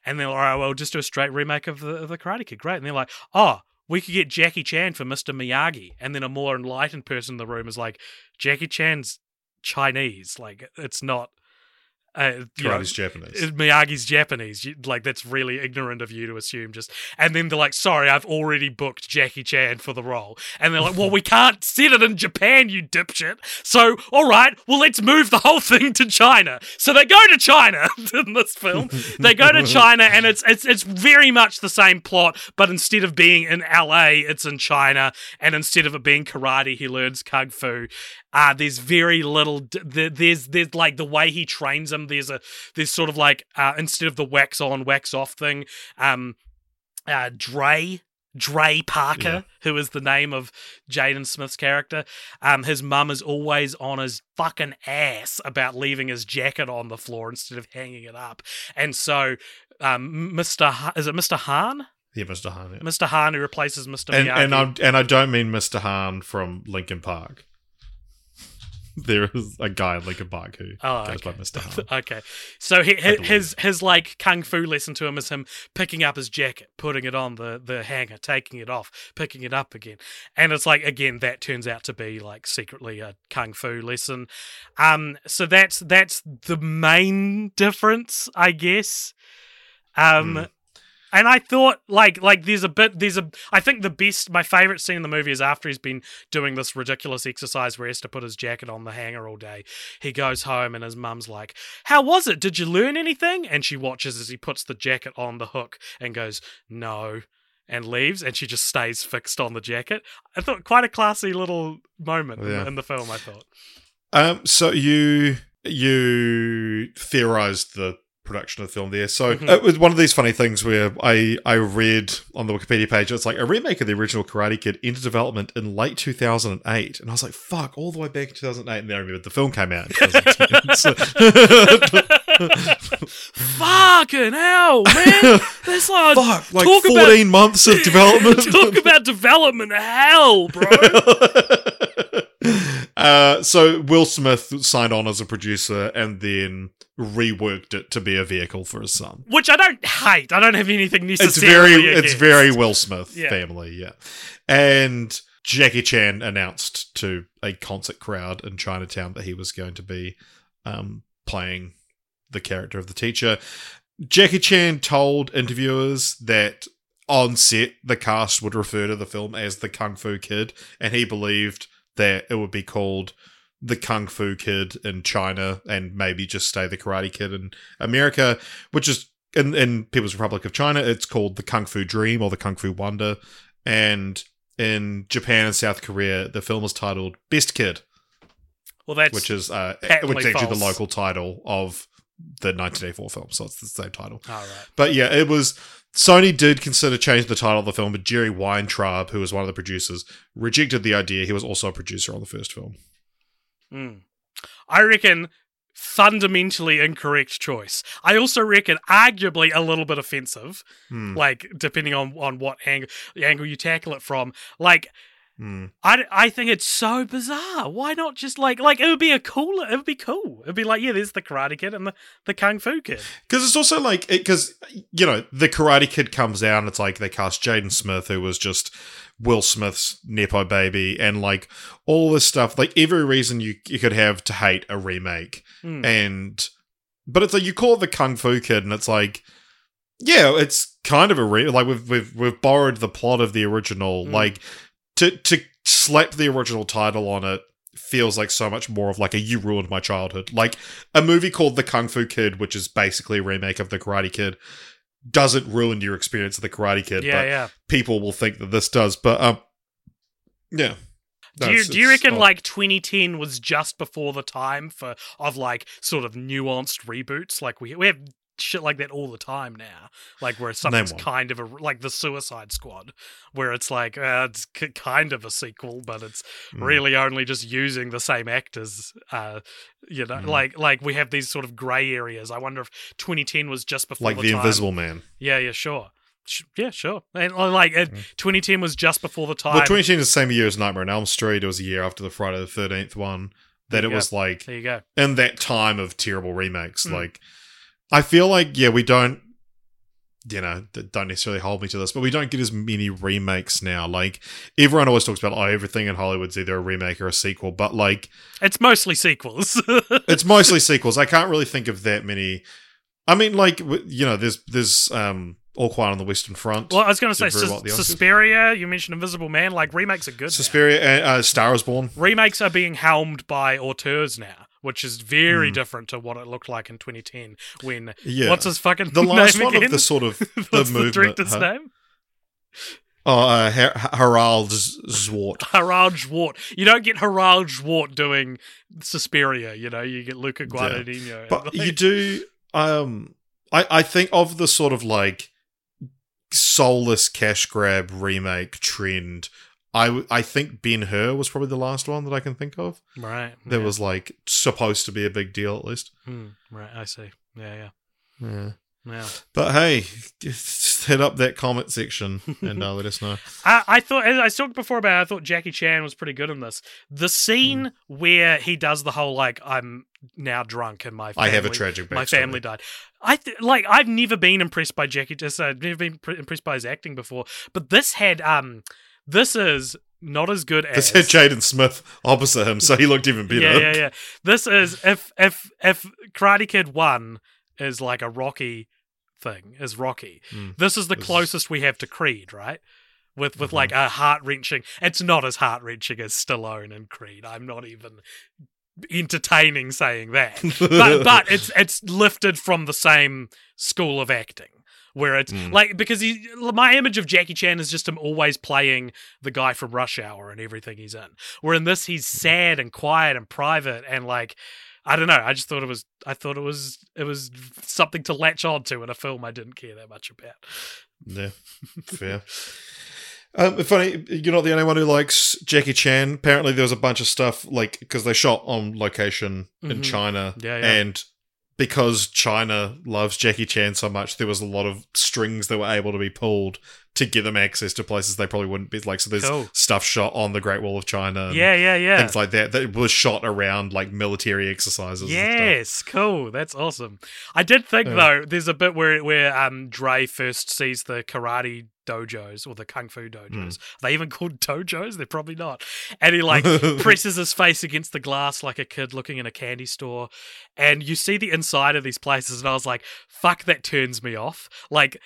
And they're like, all right, well, just do a straight remake of the of the Karate Kid. Great. And they're like, oh. We could get Jackie Chan for Mr. Miyagi, and then a more enlightened person in the room is like, Jackie Chan's Chinese, like it's not. Uh, you know, Karate's Japanese. Miyagi's Japanese. You, like that's really ignorant of you to assume. Just and then they're like, "Sorry, I've already booked Jackie Chan for the role," and they're like, "Well, we can't set it in Japan, you dipshit." So, all right, well, let's move the whole thing to China. So they go to China in this film. they go to China, and it's it's it's very much the same plot, but instead of being in L.A., it's in China, and instead of it being karate, he learns kung fu. Uh, there's very little. There's there's like the way he trains There's a there's sort of like uh, instead of the wax on wax off thing, um, uh, Dre Dre Parker, Yeah. who is the name of Jaden Smith's character. Um, his mum is always on his fucking ass about leaving his jacket on the floor instead of hanging it up, and so. Um, Mr. Ha- is it Mr. Han? yeah, Mr. Han. yeah. Mr. Han who replaces Mr. And Miyagi. and I and I don't mean Mr. Hahn from Linkin Park. There is a guy in Linkin Park who Oh, goes okay. by Mr. Hahn. Okay, so he, his, his his like kung fu lesson to him is him picking up his jacket, putting it on the the hanger, taking it off, picking it up again, and it's like again that turns out to be like secretly a kung fu lesson. Um, so that's that's the main difference, I guess. Um. Hmm. And I thought, like, like there's a bit, there's a. I think the best, my favorite scene in the movie is after he's been doing this ridiculous exercise where he has to put his jacket on the hanger all day. He goes home and his mum's like, "How was it? Did you learn anything?" And she watches as he puts the jacket on the hook and goes, "No," and leaves. And she just stays fixed on the jacket. I thought quite a classy little moment in, Yeah. the, in the film. I thought. Um, so you you theorized the production of the film there. So Mhm. it was one of these funny things where I I read on the Wikipedia page it's like a remake of the original Karate Kid into development in late 2008, and I was like, fuck, all the way back in 2008, and then I remembered the film came out. In 2010. Fucking hell, man! That's like fuck, like talk 14 months of development. Talk about development hell, bro. Uh, so Will Smith signed on as a producer and then reworked it to be a vehicle for his son. Which I don't hate. I don't have anything It's necessarily. very, it's very Will Smith Yeah. family, yeah. And Jackie Chan announced to a concert crowd in Chinatown that he was going to be um, playing the character of the teacher. Jackie Chan told interviewers that on set the cast would refer to the film as the Kung Fu Kid, and he believed that it would be called the Kung Fu Kid in China and maybe just stay the Karate Kid in America, which is in, in People's Republic of China, it's called the Kung Fu Dream or the Kung Fu Wonder. And in Japan and South Korea, the film is titled Best Kid, Well, that's which is uh, which is actually the local title of the 1984 film. So it's the same title. all right. But yeah, it was. Sony did consider changing the title of the film, but Jerry Weintraub, who was one of the producers, rejected the idea. He was also a producer on the first film. Mm. I reckon fundamentally incorrect choice. I also reckon arguably a little bit offensive, Hmm. like depending on on what angle the angle you tackle it from. Like Hmm. I, I think it's so bizarre. Why not just like like it would be a cool it would be cool. It'd be like yeah, there's the Karate Kid and the, the Kung Fu Kid. Because it's also like, because, you know, the Karate Kid comes out and it's like they cast Jaden Smith, who was just Will Smith's Nepo baby, and like all this stuff. Like every reason you, you could have to hate a remake. Hmm. And, but it's like you call it the Kung Fu Kid, and it's like, yeah, it's kind of a re like we've we've we've borrowed the plot of the original. Mm. Like to to slap the original title on it feels like so much more of like a you ruined my childhood. Like a movie called The Kung Fu Kid, which is basically a remake of The Karate Kid, doesn't ruin your experience of The Karate Kid. yeah, but yeah. people will think that this does. But um, yeah. Do you, it's- do you reckon not- like 2010 was just before the time for of like sort of nuanced reboots? Like we we have shit like that all the time now. Like where something's kind of a like the Suicide Squad, where it's like uh, it's kind of a sequel, but it's Mm. really only just using the same actors. Uh, you know, Mm. like like we have these sort of grey areas. I wonder if 2010 was just before like the, the. Invisible Man? Yeah, yeah, sure. Yeah, sure. And uh, like uh, 2010 was just before the time. Mm. Well, 2010 is the same year as Nightmare on Elm Street. It was a year after the Friday the 13th one. That it you was like there you go. in that time of terrible remakes. Mm. Like, I feel like yeah, we don't, you know, don't necessarily hold me to this, but we don't get as many remakes now. Like everyone always talks about, oh, everything in Hollywood's either a remake or a sequel, but like It's mostly sequels. it's mostly sequels. I can't really think of that many. I mean, like you know, there's there's um All Quiet on the Western Front. Well, I was going to say Sus- well. Suspiria. You mentioned Invisible Man. Like remakes are good. now. Suspiria, uh, uh, Star is Born. Remakes are being helmed by auteurs now, which is very Hmm. different to what it looked like in 2010. When Yeah. what's his fucking The last one again? of the sort of the what's the movement. director's huh? name? Oh, uh, Har- Harald Zwart. Harald Zwart. You don't get Harald Zwart doing Suspiria. You know, you get Luca Guadagnino. But Like- you do. Um, I I think of the sort of like soulless cash grab remake trend. I I think Ben Hur was probably the last one that I can think of. right. That yeah. was like supposed to be a big deal at least. Hmm, right. I see. Yeah, yeah. Yeah. Yeah. But hey, just hit up that comment section and uh, let us know. I, I thought, as I talked before about, it, I thought Jackie Chan was pretty good in this. The scene Hmm. where he does the whole like, I'm now drunk and my family, I have a tragic my family died. I th- like I've never been impressed by Jackie. Just uh, never been pr- impressed by his acting before. But this had um, this is not as good as This had Jaden Smith opposite him, so he looked even better. yeah, yeah, yeah. This is if if if Karate Kid One is like a Rocky thing, is Rocky. Mm. This is the closest we have to Creed, right? With with Mhm. like a heart wrenching. It's not as heart wrenching as Stallone and Creed. I'm not even entertaining saying that, but but it's it's lifted from the same school of acting. Where it's Mm. like because he, my image of Jackie Chan is just him always playing the guy from Rush Hour and everything he's in. Where in this he's sad and quiet and private and like I don't know. I just thought it was I thought it was it was something to latch on to in a film I didn't care that much about. Yeah, fair. Um, funny, you're not the only one who likes Jackie Chan. Apparently, there was a bunch of stuff like because they shot on location in Mhm. China, Yeah, yeah. and because China loves Jackie Chan so much, there was a lot of strings that were able to be pulled to give them access to places they probably wouldn't be. Like, so there's Cool. stuff shot on the Great Wall of China, yeah, yeah, yeah. things like that that was shot around like military exercises. Yes, cool. That's awesome. I did think Yeah. though, there's a bit where where um Dre first sees the karate dojos or the kung fu dojos. Are they even called dojos? They're probably not. And he like presses his face against the glass like a kid looking in a candy store. And you see the inside of these places, and I was like, fuck, that turns me off. Like,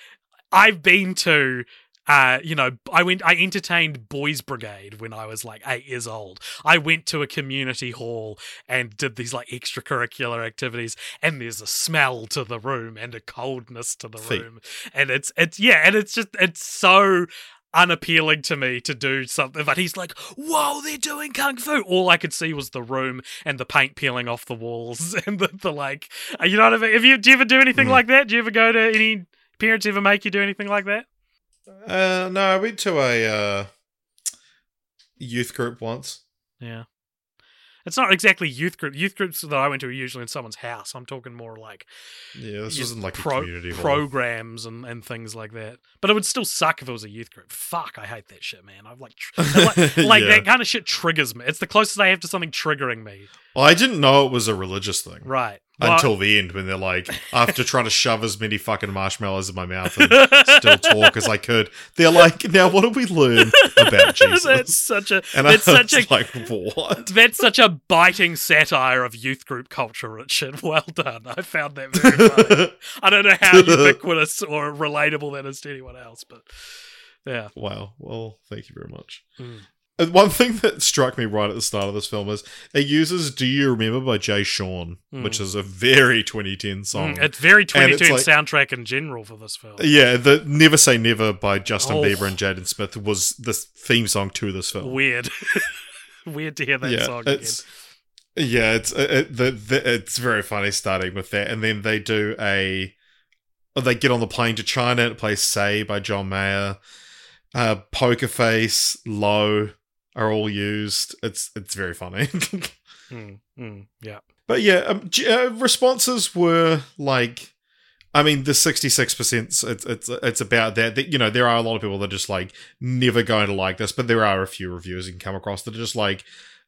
I've been to uh, you know, I went I entertained Boys Brigade when I was like eight years old. I went to a community hall and did these like extracurricular activities, and there's a smell to the room and a coldness to the Feet. room. And it's it's yeah, and it's just it's so unappealing to me to do something but he's like whoa they're doing kung fu all i could see was the room and the paint peeling off the walls and the, the like uh, you know what i mean have you do you ever do anything Mm. like that do you ever go to any parents ever make you do anything like that Uh, no, I went to a uh, youth group once. Yeah. It's not exactly youth group. Youth groups that I went to are usually in someone's house. I'm talking more like Yeah, this wasn't like pro- a community hall. programs and, and things like that. But it would still suck if it was a youth group. Fuck, I hate that shit, man. I'm like tr- like, like Yeah. that kind of shit triggers me. It's the closest I have to something triggering me. Well, I didn't know it was a religious thing Right. Well- until the end when they're like, after trying to shove as many fucking marshmallows in my mouth and still talk as I could, they're like, now what do we learn about Jesus? that's such a and that's I such a like, what? that's such a biting satire of youth group culture, Richard. Well done. I found that very funny. I don't know how ubiquitous or relatable that is to anyone else, but yeah. wow. Well, thank you very much. Mm. Uh, one thing that struck me right at the start of this film is it uses "Do You Remember" by Jay Sean, which is a very 2010 song. Mm, it's very And it's 2010 like- soundtrack in general for this film. yeah, the "Never Say Never" by Justin Oh. Bieber and Jaden Smith was the theme song to this film. Weird. Weird to hear that yeah, song again. yeah, it's uh, it, the, the, it's very funny starting with that, and then they do a they get on the plane to China and it plays "Say" by John Mayer. Uh, Poker Face, Low are all used. It's it's very funny. Mm, mm, yeah. But yeah, um, uh, responses were like, I mean, the sixty six percent. It's it's it's about that. that. You know, there are a lot of people that are just like never going to like this, but there are a few reviewers you can come across that are just like,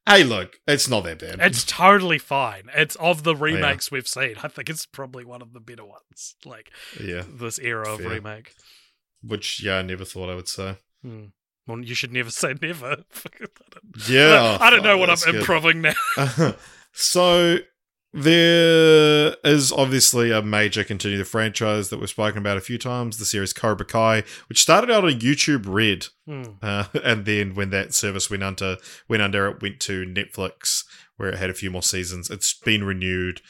hey, look, it's not that bad. It's totally fine. It's of the remakes we've seen. I think it's probably one of the better ones. Like yeah, this era of remake. which yeah, I never thought I would say. Hmm. Well, you should never say never. I don't- Yeah, I don't know what I'm good. improving now. so there is obviously a major continue the franchise that we've spoken about a few times. The series Cobra Kai, which started out on YouTube Red, Hmm. uh, and then when that service went under, went under, it went to Netflix, where it had a few more seasons. It's been renewed.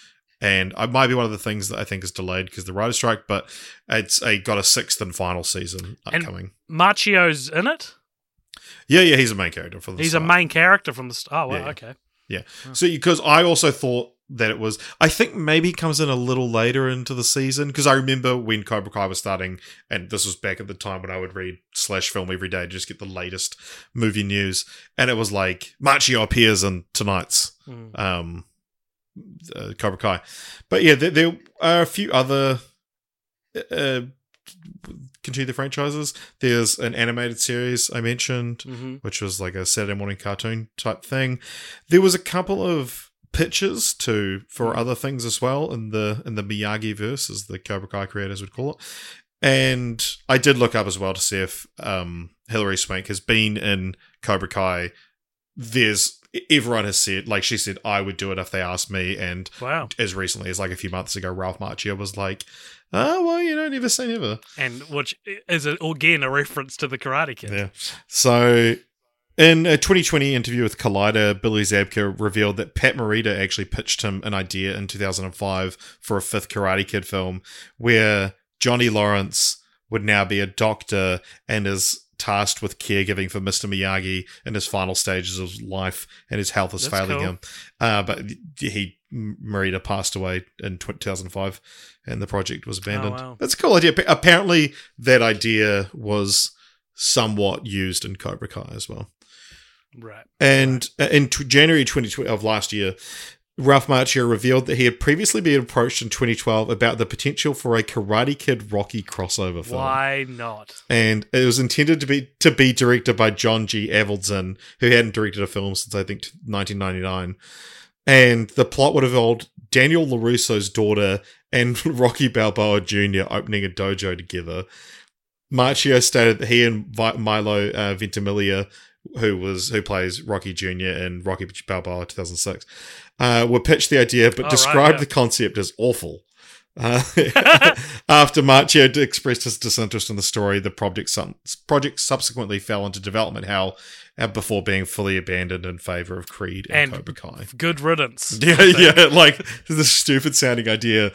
And it might be one of the things that I think is delayed because the writer strike, but it's a got a sixth and final season And- upcoming. Macchio's in it. Yeah, yeah, he's a main character from the He's a main character from the start. Oh, well, Yeah. okay. Yeah. So because I also thought that it was I think maybe comes in a little later into the season because I remember when Cobra Kai was starting and this was back at the time when I would read slash film every day to just get the latest movie news and it was like Macchio appears in tonight's Hmm. um uh, Cobra Kai. But yeah, there, there are a few other uh continue the franchises. There's an animated series I mentioned hmm which was like a Saturday morning cartoon type thing. There was a couple of pitches to for other things as well in the in the Miyagi verse, as the Cobra Kai creators would call it. And I did look up as well to see if um, Hilary Swank has been in Cobra Kai. There's everyone has said like she said I would do it if they asked me, and Wow. as recently as like a few months ago, Ralph Macchio was like, "Oh well, you know, never say never." And which is a, again a reference to the Karate Kid. Yeah. So, in a 2020 interview with Collider, Billy Zabka revealed that Pat Morita actually pitched him an idea in 2005 for a fifth Karate Kid film where Johnny Lawrence would now be a doctor and is tasked with caregiving for Mr. Miyagi in his final stages of life and his health is That's failing cool. him. Uh, but he, Morita passed away in 2005 and the project was abandoned. Oh, wow. That's a cool idea. Apparently, that idea was somewhat used in Cobra Kai as well. Right. And uh, in t- January 2020 of last year, Ralph Macchio revealed that he had previously been approached in 2012 about the potential for a Karate Kid Rocky crossover film. Why not? And it was intended to be to be directed by John G. Avildsen, who hadn't directed a film since I think 1999. And the plot would have involved Daniel LaRusso's daughter and Rocky Balboa Jr. opening a dojo together. Macchio stated that he and Vi- Milo uh, Ventimiglia, who was who plays Rocky Jr. in Rocky Balboa 2006, uh, were pitched the idea, but Oh, right, described yeah. the concept as awful. Uh, after Macchio had expressed his disinterest in the story, the project sub- project subsequently fell into development hell uh, before being fully abandoned in favor of Creed and, And- Cobra Kai. Good riddance. Yeah, yeah, like the stupid sounding idea,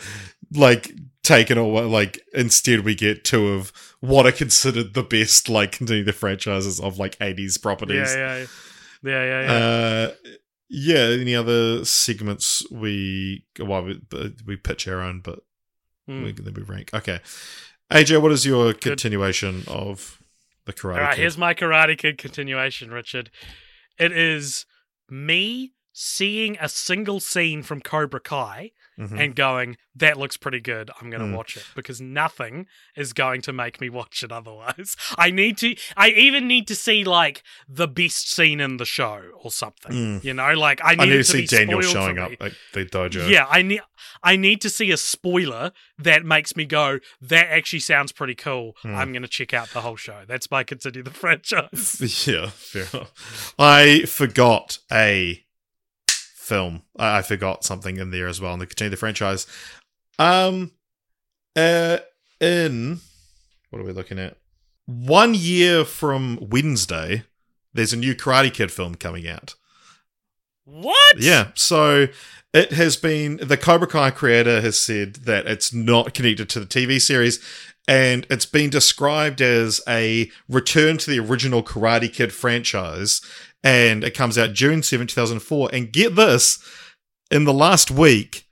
like taken away. Like instead, we get two of what are considered the best, like continue the franchises of like eighties properties. yeah, yeah, yeah, yeah. yeah. Uh, yeah. Any other segments we well we, we pitch our own, but Hmm. gonna be rank. Okay, AJ, what is your continuation of the Karate? All right, Kid? here's my Karate Kid continuation, Richard. It is me seeing a single scene from Cobra Kai Mhm. and going, that looks pretty good. I'm going to Mm. watch it because nothing is going to make me watch it otherwise. I need to, I even need to see like the best scene in the show or something. Mm. You know, like I need, I need to to see Daniel showing up at the dojo. Yeah, I need I need to see a spoiler that makes me go, that actually sounds pretty cool. Hmm. I'm gonna check out the whole show. That's my continue the franchise. Yeah, fair enough. I forgot a film. I I forgot something in there as well, and they continue the franchise. Um, uh, in what are we looking at? One year from Wednesday, there's a new Karate Kid film coming out. What? Yeah, so it has been the Cobra Kai creator has said that it's not connected to the TV series, and it's been described as a return to the original Karate Kid franchise. And it comes out June 7, 2004. And get this, in the last week,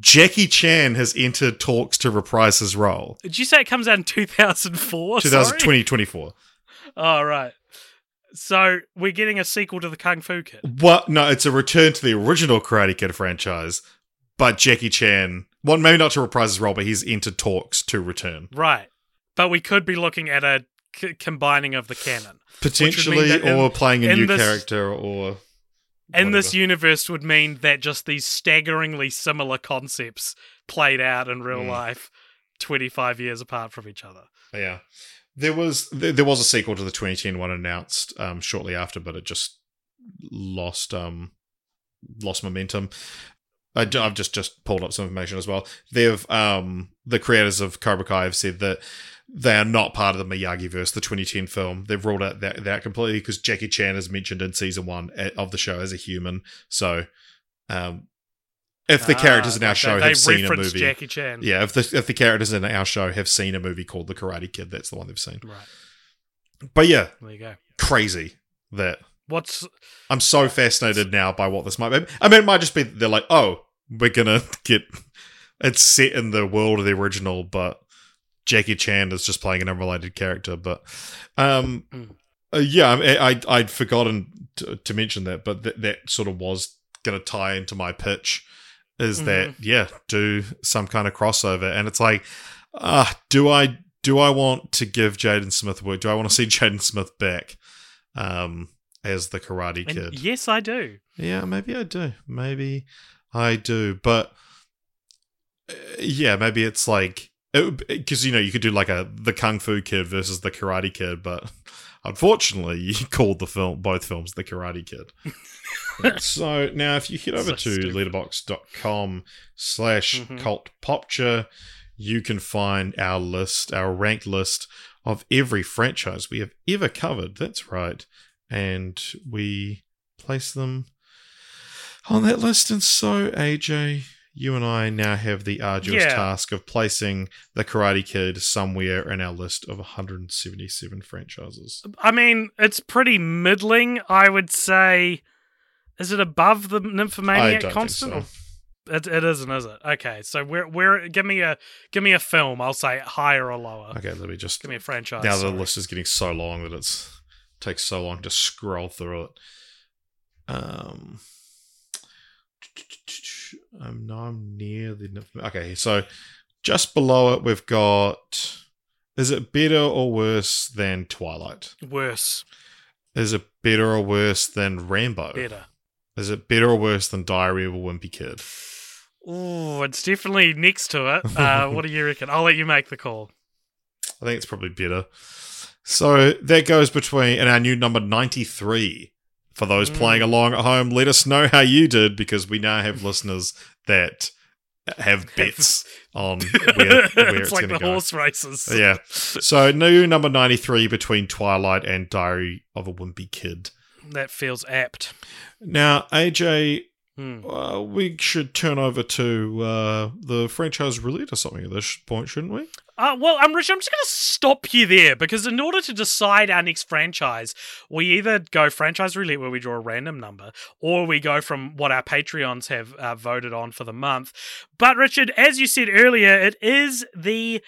Jackie Chan has entered talks to reprise his role. Did you say it comes out in 2004? 2020, 24. Oh, right. So we're getting a sequel to the Kung Fu Kid. Well, no, it's a return to the original Karate Kid franchise, but Jackie Chan, well, maybe not to reprise his role, but he's entered talks to return. Right. But we could be looking at a c- combining of the canon. Potentially, in- or playing a new this- character, or. in this universe would mean that just these staggeringly similar concepts played out in real Mm. life 25 years apart from each other. Yeah. There was there, there was a sequel to the 2010 one announced um, shortly after, but it just lost um lost momentum. I, have just just pulled up some information as well. They've um the creators of Cobra Kai have said that they are not part of the Miyagi verse, the 2010 film. They've ruled out that that completely because Jackie Chan is mentioned in season one of the show as a human. So, um, if the Ah, characters in our show they have seen a movie, Jackie Chan. yeah, if the if the characters in our show have seen a movie called The Karate Kid, that's the one they've seen. Right. But yeah, There you go. crazy that What's I'm so fascinated now by what this might be. I mean, it might just be they're like, oh, we're gonna get it's set in the world of the original, but Jackie Chan is just playing an unrelated character. But um, Mm. uh, yeah, I, I I'd forgotten to, to mention that, but that that sort of was gonna tie into my pitch. Is that yeah, do some kind of crossover, and it's like, ah, do I do I want to give Jaden Smith a work? Do I want to see Jaden Smith back? Um, as the Karate and Kid. yes, I do. Yeah, maybe I do. Maybe I do. But uh, yeah, maybe it's like because you know you could do like a the Kung Fu Kid versus the Karate Kid, but unfortunately you called the film both films the Karate Kid. so now if you head over So to stupid. letterboxd.com slash Mhm. cult popture, you can find our list, our ranked list of every franchise we have ever covered. That's right. And we place them on that list. And so, AJ, you and I now have the arduous Yeah. task of placing the Karate Kid somewhere in our list of 177 franchises. I mean, it's pretty middling, I would say. Is it above the Nymphomaniac Constant? so. It, it isn't, is it? Okay, so we're we're give me a give me a film. I'll say higher or lower. Okay, let me just. Give me a franchise. now the list is getting so long that it's takes so long to scroll through it. Um, I'm now I'm near the okay. So just below it, we've got. Is it better or worse than Twilight? worse, Is it better or worse than Rambo? better. Is it better or worse than Diary of a Wimpy Kid? Oh, it's definitely next to it. Uh, what do you reckon? I'll let you make the call. I think it's probably better. So that goes between and our new number ninety three. For those Mm. playing along at home, let us know how you did because we now have listeners that have bets on where, where it's it's, like the go. horse races. Yeah. So new number ninety three between Twilight and Diary of a Wimpy Kid. That feels apt. Now, AJ, Hmm. uh, we should turn over to uh, the franchise roulette or something at this point, shouldn't we? Uh, well, I'm Rich. I'm just going to stop you there because in order to decide our next franchise, we either go franchise roulette where we draw a random number, or we go from what our Patreons have uh, voted on for the month. But Richard, as you said earlier, it is the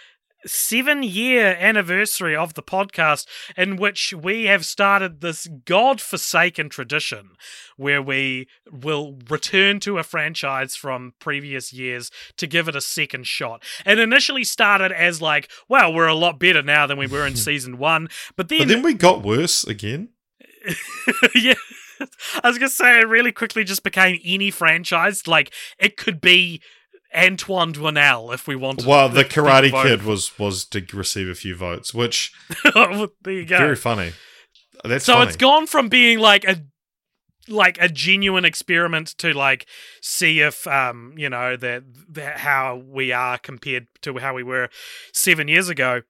seven year anniversary of the podcast in which we have started this god-forsaken tradition where we will return to a franchise from previous years to give it a second shot. It initially started as like, well, we're a lot better now than we were in season one, but then, But then we got worse again. yeah. I was gonna say it really quickly just became any franchise. Like it could be Antoine Doinel if we wanted. Well, the Karate. Kid was was to receive a few votes, which there you go. very funny. That's so funny. it's gone from being like a like a genuine experiment to like see if um you know that that how we are compared to how we were seven years ago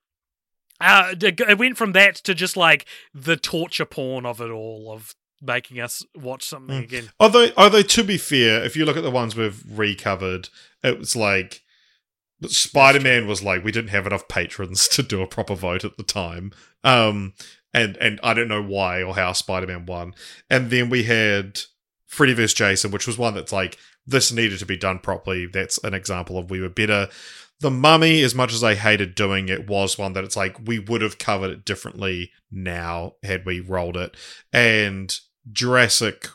Uh, it went from that to just like the torture porn of it all, of making us watch something Mm. again. Although, although to be fair, if you look at the ones we've recovered, it was like Spider Man was like we didn't have enough patrons to do a proper vote at the time, um, and and I don't know why or how Spider Man won, and then we had Freddy vs Jason, which was one that's like this needed to be done properly. That's an example of we were better. The Mummy, as much as I hated doing it, was one that it's like we would have covered it differently now had we rolled it, and Jurassic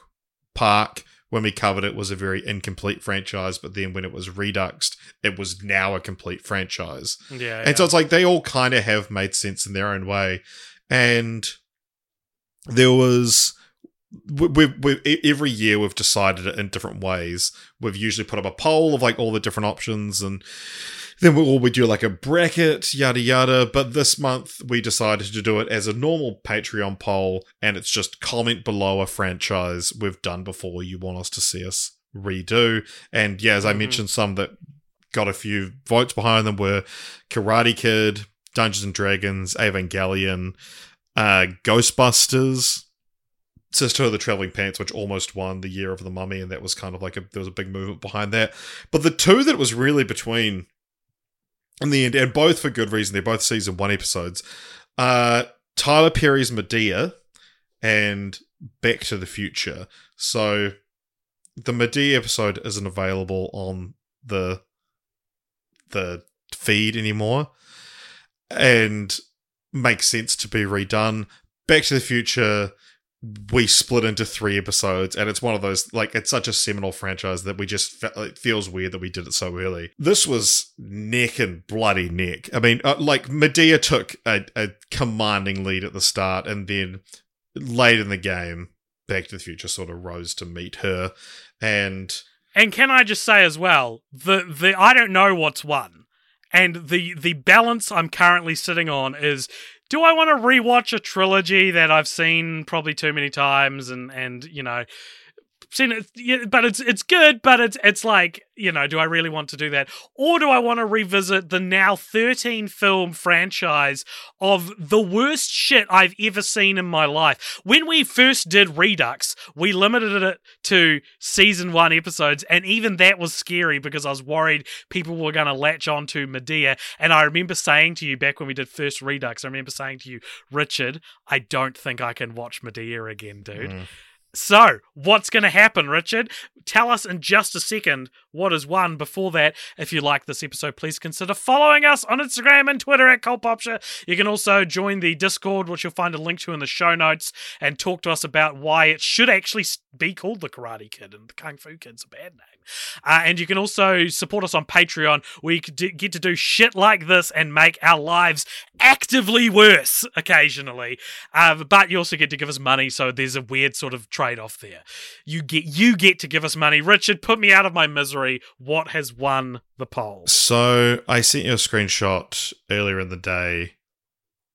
Park, when we covered it, was a very incomplete franchise, but then when it was reduxed, it was now a complete franchise. Yeah, And so it's like they all kind of have made sense in their own way. And there was. We, we, we, every year we've decided it in different ways. We've usually put up a poll of like all the different options, and then we, or we do like a bracket, yada yada. But this month we decided to do it as a normal Patreon poll, and it's just comment below a franchise we've done before you want us to see us redo. And yeah, as I Mhm. mentioned, some that got a few votes behind them were Karate Kid, Dungeons and Dragons, Evangelion, uh, Ghostbusters, Sister of the Traveling Pants, which almost won the Year of the Mummy, and that was kind of like a there was a big movement behind that. But the two that was really between in the end, and both for good reason, they're both season one episodes. Uh, Tyler Perry's Madea and Back to the Future. So the Madea episode isn't available on the the feed anymore, and makes sense to be redone. Back to the Future, we split into three episodes, and it's one of those like it's such a seminal franchise that we just fe- it feels weird that we did it so early. This was neck and bloody neck. I mean, uh, like Madea took a, a commanding lead at the start, and then late in the game, Back to the Future sort of rose to meet her, and And can I just say as well, the the I don't know what's won, and the the balance I'm currently sitting on is. Do I want to rewatch a trilogy that I've seen probably too many times and and you know seen it but it's it's good but it's it's like you know do I really want to do that? Or do I want to revisit the now 13 film franchise of the worst shit I've ever seen in my life. When we first did Redux we limited it to season 1 episodes and even that was scary because I was worried people were going to latch on to Madea. And I remember saying to you back when we did first Redux I remember saying to you Richard I don't think I can watch Madea again dude. Mm. So, what's going to happen, Richard? Tell us in just a second what is won. Before that, if you like this episode, please consider following us on Instagram and Twitter at CultPopture. You can also join the Discord, which you'll find a link to in the show notes, and talk to us about why it should actually be called the Karate Kid and the Kung Fu Kid's a bad name. Uh, and you can also support us on Patreon, where you get to do shit like this and make our lives actively worse occasionally. Uh, but you also get to give us money, so there's a weird sort of trade-off there. You get you get to give us money. Richard, put me out of my misery. What has won the poll? So I sent you a screenshot earlier in the day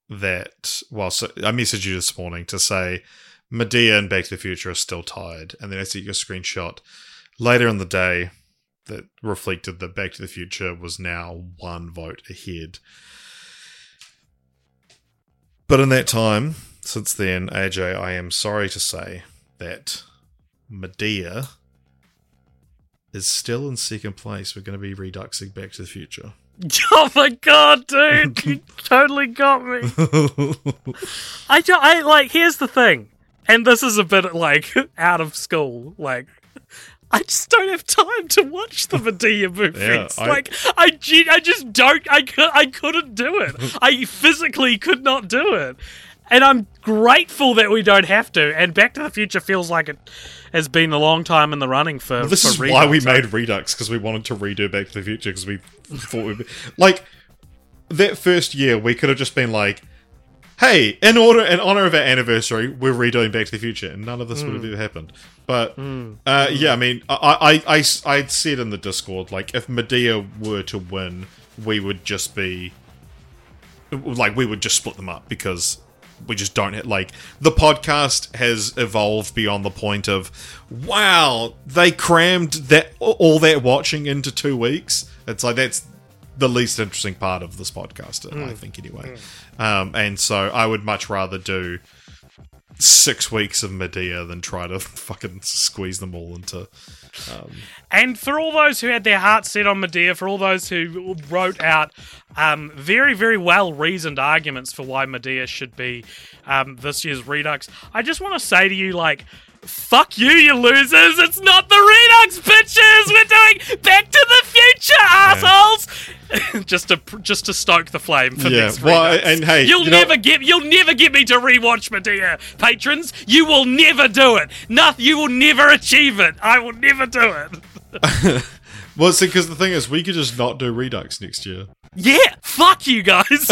that well, so I messaged you this morning to say Madea and Back to the Future are still tied, and then I sent you a screenshot later in the day that reflected that Back to the Future was now one vote ahead. But in that time, since then, AJ, I am sorry to say that Madea is still in second place. We're going to be reduxing Back to the Future. Oh my god, dude! You totally got me. I I like. Here's the thing, and this is a bit like out of school. Like, I just don't have time to watch the Madea movies. Yeah, I- like, I, I just don't. I I couldn't do it. I physically could not do it. And I'm grateful that we don't have to. And Back to the Future feels like it has been a long time in the running for. Well, this for is why we Redux. made Redux because we wanted to redo Back to the Future because we thought we'd be like that first year we could have just been like, "Hey, in order in honor of our anniversary, we're redoing Back to the Future," and none of this would have hmm. ever happened. But hmm. uh, hmm. yeah, I mean, I, I, I, I said in the Discord like if Madea were to win, we would just be like we would just split them up because we just don't hit like the podcast has evolved beyond the point of wow they crammed that all that watching into two weeks it's like that's the least interesting part of this podcast, I think, anyway. Um, and so I would much rather do six weeks of Madea than try to fucking squeeze them all into. And for all those who had their hearts set on Madea, for all those who wrote out um, very, very well reasoned arguments for why Madea should be um, this year's Redux, I just want to say to you, like, fuck you, you losers! It's not the Redux, bitches! We're doing Back to the Future, assholes! just to just to stoke the flame for Yeah, this well, Redux. and hey, you'll you know- never get you'll never get me to rewatch Madea, patrons. You will never do it. Nothing. You will never achieve it. I will never do it. Well, see, because the thing is, we could just not do Redux next year. Yeah, fuck you guys.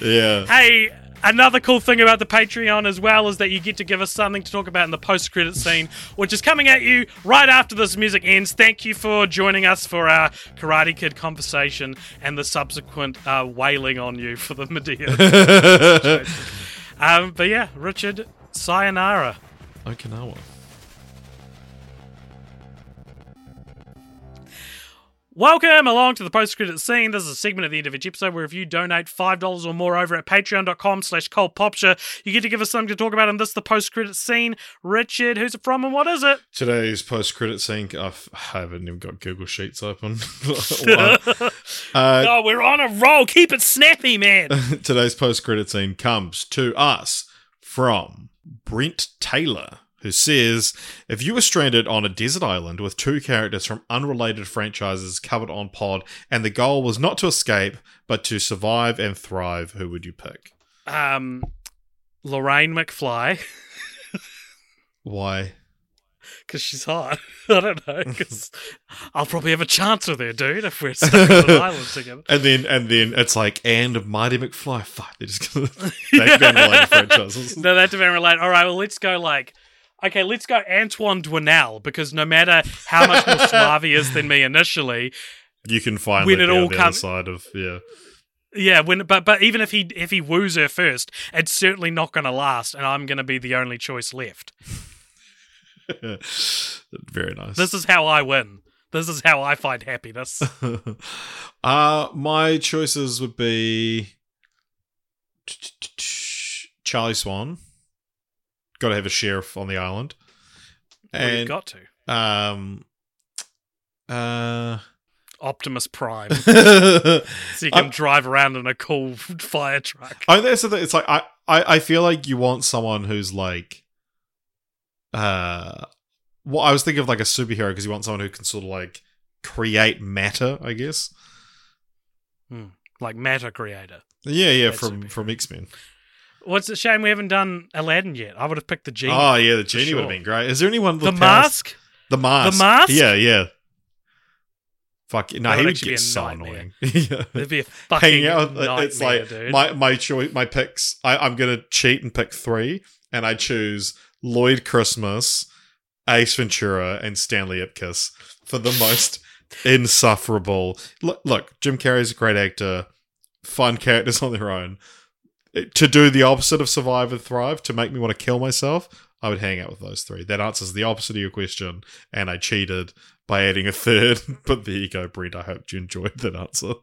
Yeah. hey, another cool thing about the Patreon as well is that you get to give us something to talk about in the post credit scene, which is coming at you right after this music ends. Thank you for joining us for our Karate Kid conversation and the subsequent uh, wailing on you for the Madea. um, but yeah, Richard, sayonara. Okinawa. Welcome along to the post-credit scene. This is a segment at the end of each episode where if you donate $5 or more over at patreon.com slash cultpopture, you get to give us something to talk about in this, is the post-credit scene. Richard, who's it from and what is it? Today's post credit scene, I haven't even got Google Sheets open. uh, oh, we're on a roll. Keep it snappy, man. today's post credit scene comes to us from Brent Taylor, who says If you were stranded on a desert island with two characters from unrelated franchises covered on pod, and the goal was not to escape, but to survive and thrive, who would you pick? Um, Lorraine McFly, Why? because she's hot. I don't know, because I'll probably have a chance with her, dude, if we're stuck on an island together. And then and then it's like and Marty McFly. Fuck, they're just gonna they can be unrelated franchises. No, that's very related. All right, well, let's go like. Okay, let's go Antoine Doinel because no matter how much more suave he is than me initially, You can finally When it on all the come- other side of yeah. yeah. When but but even if he if he woos her first, it's certainly not going to last, and I'm going to be the only choice left. Very nice. This is how I win. This is how I find happiness. uh my choices would be Charlie Swan. Got to have a sheriff on the island. Well, you've got to um uh Optimus Prime, so you can I- drive around in a cool fire truck. I that's the thing. It's like I, I I feel like you want someone who's like, uh, well, I was thinking of like a superhero because you want someone who can sort of like create matter. I guess. like matter creator. Yeah, yeah, That from superhero. from X Men. What's a shame we haven't done Aladdin yet. I would have picked the genie. Oh yeah, the genie would have been great. Is there anyone with the mask. The mask. The mask? Yeah, yeah. Fuck it. no, That he would get so annoying. yeah. It'd be a fucking Hanging out, with- nightmare, it's like dude. my my choice, my picks. I, I'm gonna cheat and pick three, and I choose Lloyd Christmas, Ace Ventura, and Stanley Ipkiss for the most insufferable. Look, look, Jim Carrey's a great actor, fun characters on their own. To do the opposite of survive and thrive, to make me want to kill myself, I would hang out with those three. That answers the opposite of your question, and I cheated by adding a third. But there you go, Brent. I hope you enjoyed that answer.